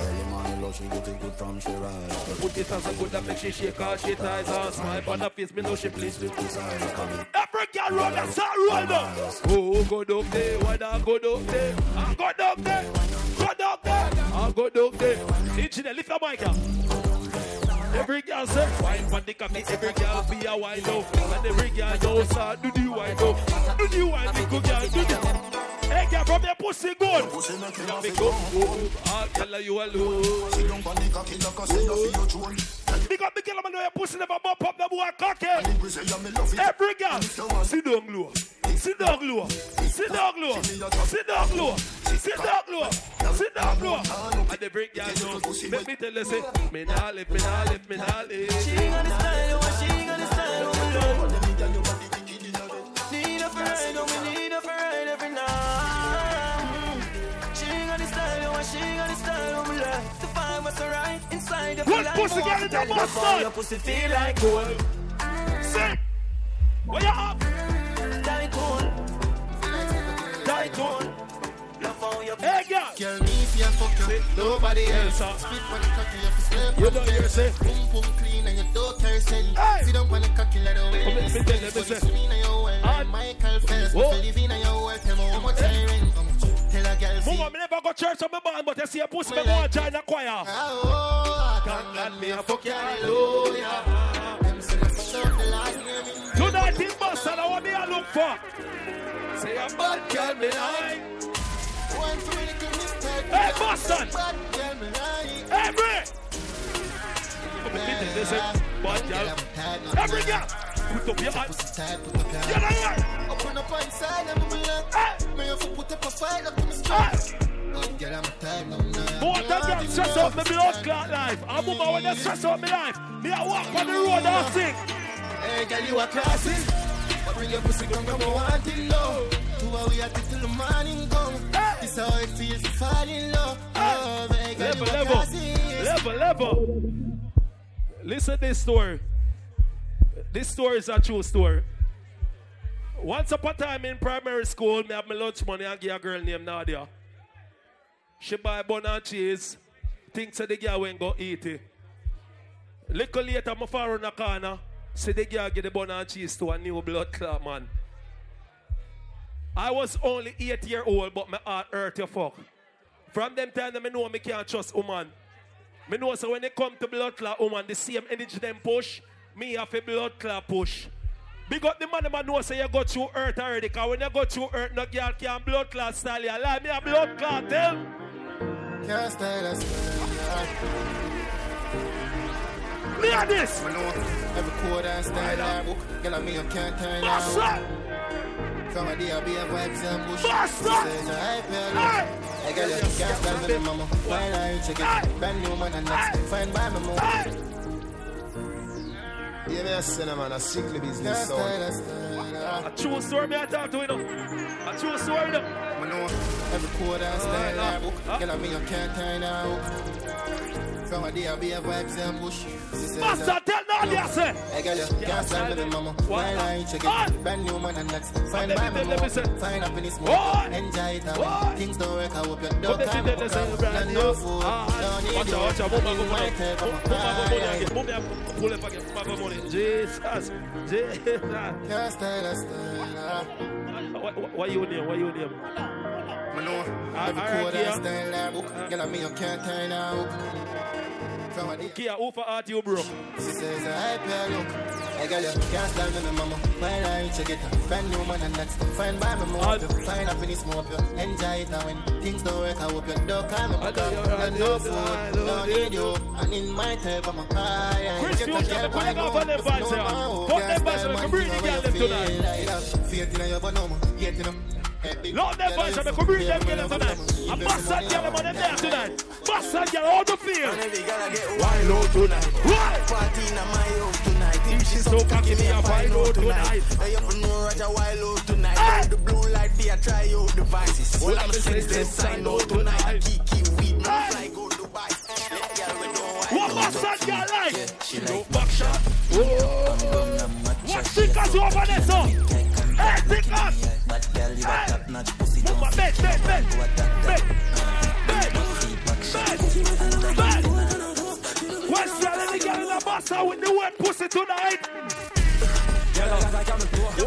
Early morning lotion, get it good from Shiraz. Put it glitter so good that make she shake her she ties her smile on her face. Me know she pleased with this Every girl roll that start roll now. Oh, go down there, why not go down there? I go down there, go down there, I go down there. Engineer, lift your mic up. Every girl say, wine for the cocky, every girl be a wine up. And every girl know, sir, do the wine up. Do the wine, the good girl, do the... Hey, girl, from your pussy good. Pussy make you go. Ah, girl, you alone. She don't panic, cocky, like I say, you feel your tune. Big up the girl, man, know your pussy never bump up the boy cocky. Every girl, sit down low. Sit down low. Sit down low. Sit down low. Sit down low. Sit down low. And the break girl know. Let me tell you, say, me nah live, me nah live, me nah live. She got the style, she got the style, oh, my love. Need her for ride, oh, we need her for ride every night. She got the style, my love. The vibe was alright inside of What pussy girl in the mustard? Your pussy feel like gold. Say, where you up? Tycoon. Tycoon. Love how Hey, girl. Girl, me if you fuck you, nobody else. Spit on the cocky, you fi slap You know you face. say. Boom boom clean and you don't carry scent. Sit down on the cocky like the way. Come tell you, me say. swing of your well. Michael Phelps. Whoa. Me fi live in your well, tell me how much I rent. Tell a girl, see. Mama, me never go church on my band, but you see a pussy, me go and join the choir. Ah, oh, thank God me a fuck hallelujah. Them say me fuck up the last name. Tonight in Boston, I want me to look for. Say a bad girl, me like. One for little mistake. Hey, Boston. Bad girl, me like. Every. Bad girl. Every girl. Put up your hands. Get on here. Open up inside and me like. Me have to put up a fight up to me strength. Bad girl, I'm tired now. Boy, that girl stress out my blood clot life. I'm woman when they stress out my life. Me I walk on the road and sing. Hey, girl, you are classy. But bring your pussy come from a wanting low. Two hours we it till the morning come. This how it feels to fall in love. Love, hey, girl, Level, you are level, level, level. Listen this story. This story is a true story. Once upon a time in primary school, me have my lunch money and give a girl named Nadia. She buy bun and cheese. Think say the girl went go eat it. Little later, my far on the corner. See the girl get the bun and cheese to a new blood clot man. I was only eight year old, but my heart hurt you fuck. From them time, I know me can't trust woman. Me know so when they come to blood clot woman, the same energy them push, me have a blood clot push. Big up the man them know say you go through earth already, cause when you go through earth, no girl can blood clot style you. Lie me a blood clot, tell. Can't style us. Me a this. Every quarter and style I book. Girl, I mean, I can't turn out. a day, I be a vibes and bush. She I girl, you can't style me, mama. Why not you check it? Brand new man and that's fine by me, mama. Yeah, me a say, man, a strictly business Can't sound. style us, style A true story me I talk to you know. A true story though. I know every quarter and style I book. Girl, I mean, you can't turn out. From a day, I be a vibes and bush. Master, tell Nadia, say. Hey girl, you can't stand me, mama. Why you check it? Brand new man and that's fine by me, mama. Find happiness, mama. Enjoy it, mama. Things don't work, I hope you don't come up. Not no food, don't need Watch you. out, watch out. You might have mama, a mama, fire. mama, mama, pull up again. Mama, money. Jesus. Jesus. Can't style style. What, what, what you name? What you name? I know alright, quarter yeah. style I book. Girl, I mean you can't turn out. From a. Kia, who for art you broke? She says, I pay look. Hey girl, you can't stand me, mama. Why not you check it? Brand new man and that's fine by me, mama. Find happiness, more you enjoy it. And when things don't work, I hope you don't call me. No food, need you. And in my type, I'm a high. Chris, you putting off on them vibes here. Put them vibes on, bring the girl them tonight. Faith in your banana, yet in them. Lord, them vibes on, come bring them girl them tonight. A bastard girl them on them there tonight. Bastard girl, how to feel? Wild out tonight. Why? Party in my house tonight. If she's so cocky, me a find out tonight. Hey, you know Roger wild out tonight. The blue light, be a try out devices. All I'm saying is sign out tonight. Kiki weed, no fly go Dubai. Let girl we why. What bastard girl like? She no back shot. What stickers over there, so? Hey! Bed! Question, let me get Basta with the wet pussy tonight. Girl. The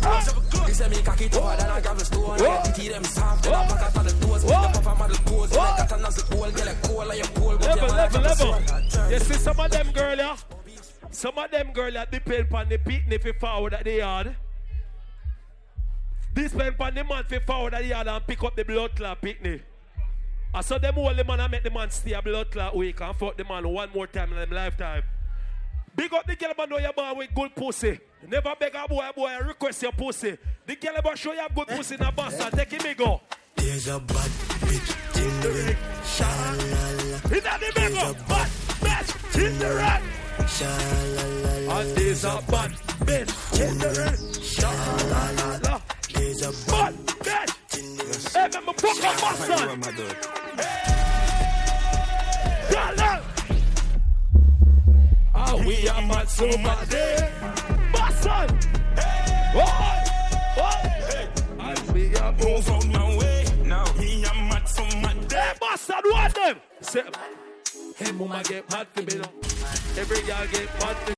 girl. Say me cocky tougher than a gravel stone. I them soft, then I pack out on the toes. Make the papa model pose. You got a nozzle get a coal like a pole. But Level, I level, level. You see some of them girl, yeah? Some of them girl that depend on the picnic for forward at the yard. This depend on the man for forward at the yard and pick up the blood clot picnic. I saw them hold the man and make the man stay a blood clot week and fuck the man one more time in them lifetime. Big up the girl man know you're born with good pussy. Never beg a boy, boy request your pussy. The girl about show you have good pussy in a bastard. Take him, go. There's a bad bitch in the ring. Sha-la-la. Is that the one? Bad bitch in the ring. Sha-la-la. And there's a bad bitch in the ring. Sha-la-la. There's a bad bitch. Hey, remember, fuck up my son. Dollar. Ah, we are mad so mad. My son. Oi, oi. And we are move out my way. Now me am mad so mad. Hey, bastard, what them? Say, hey, mama get mad for me now. Every girl get mad for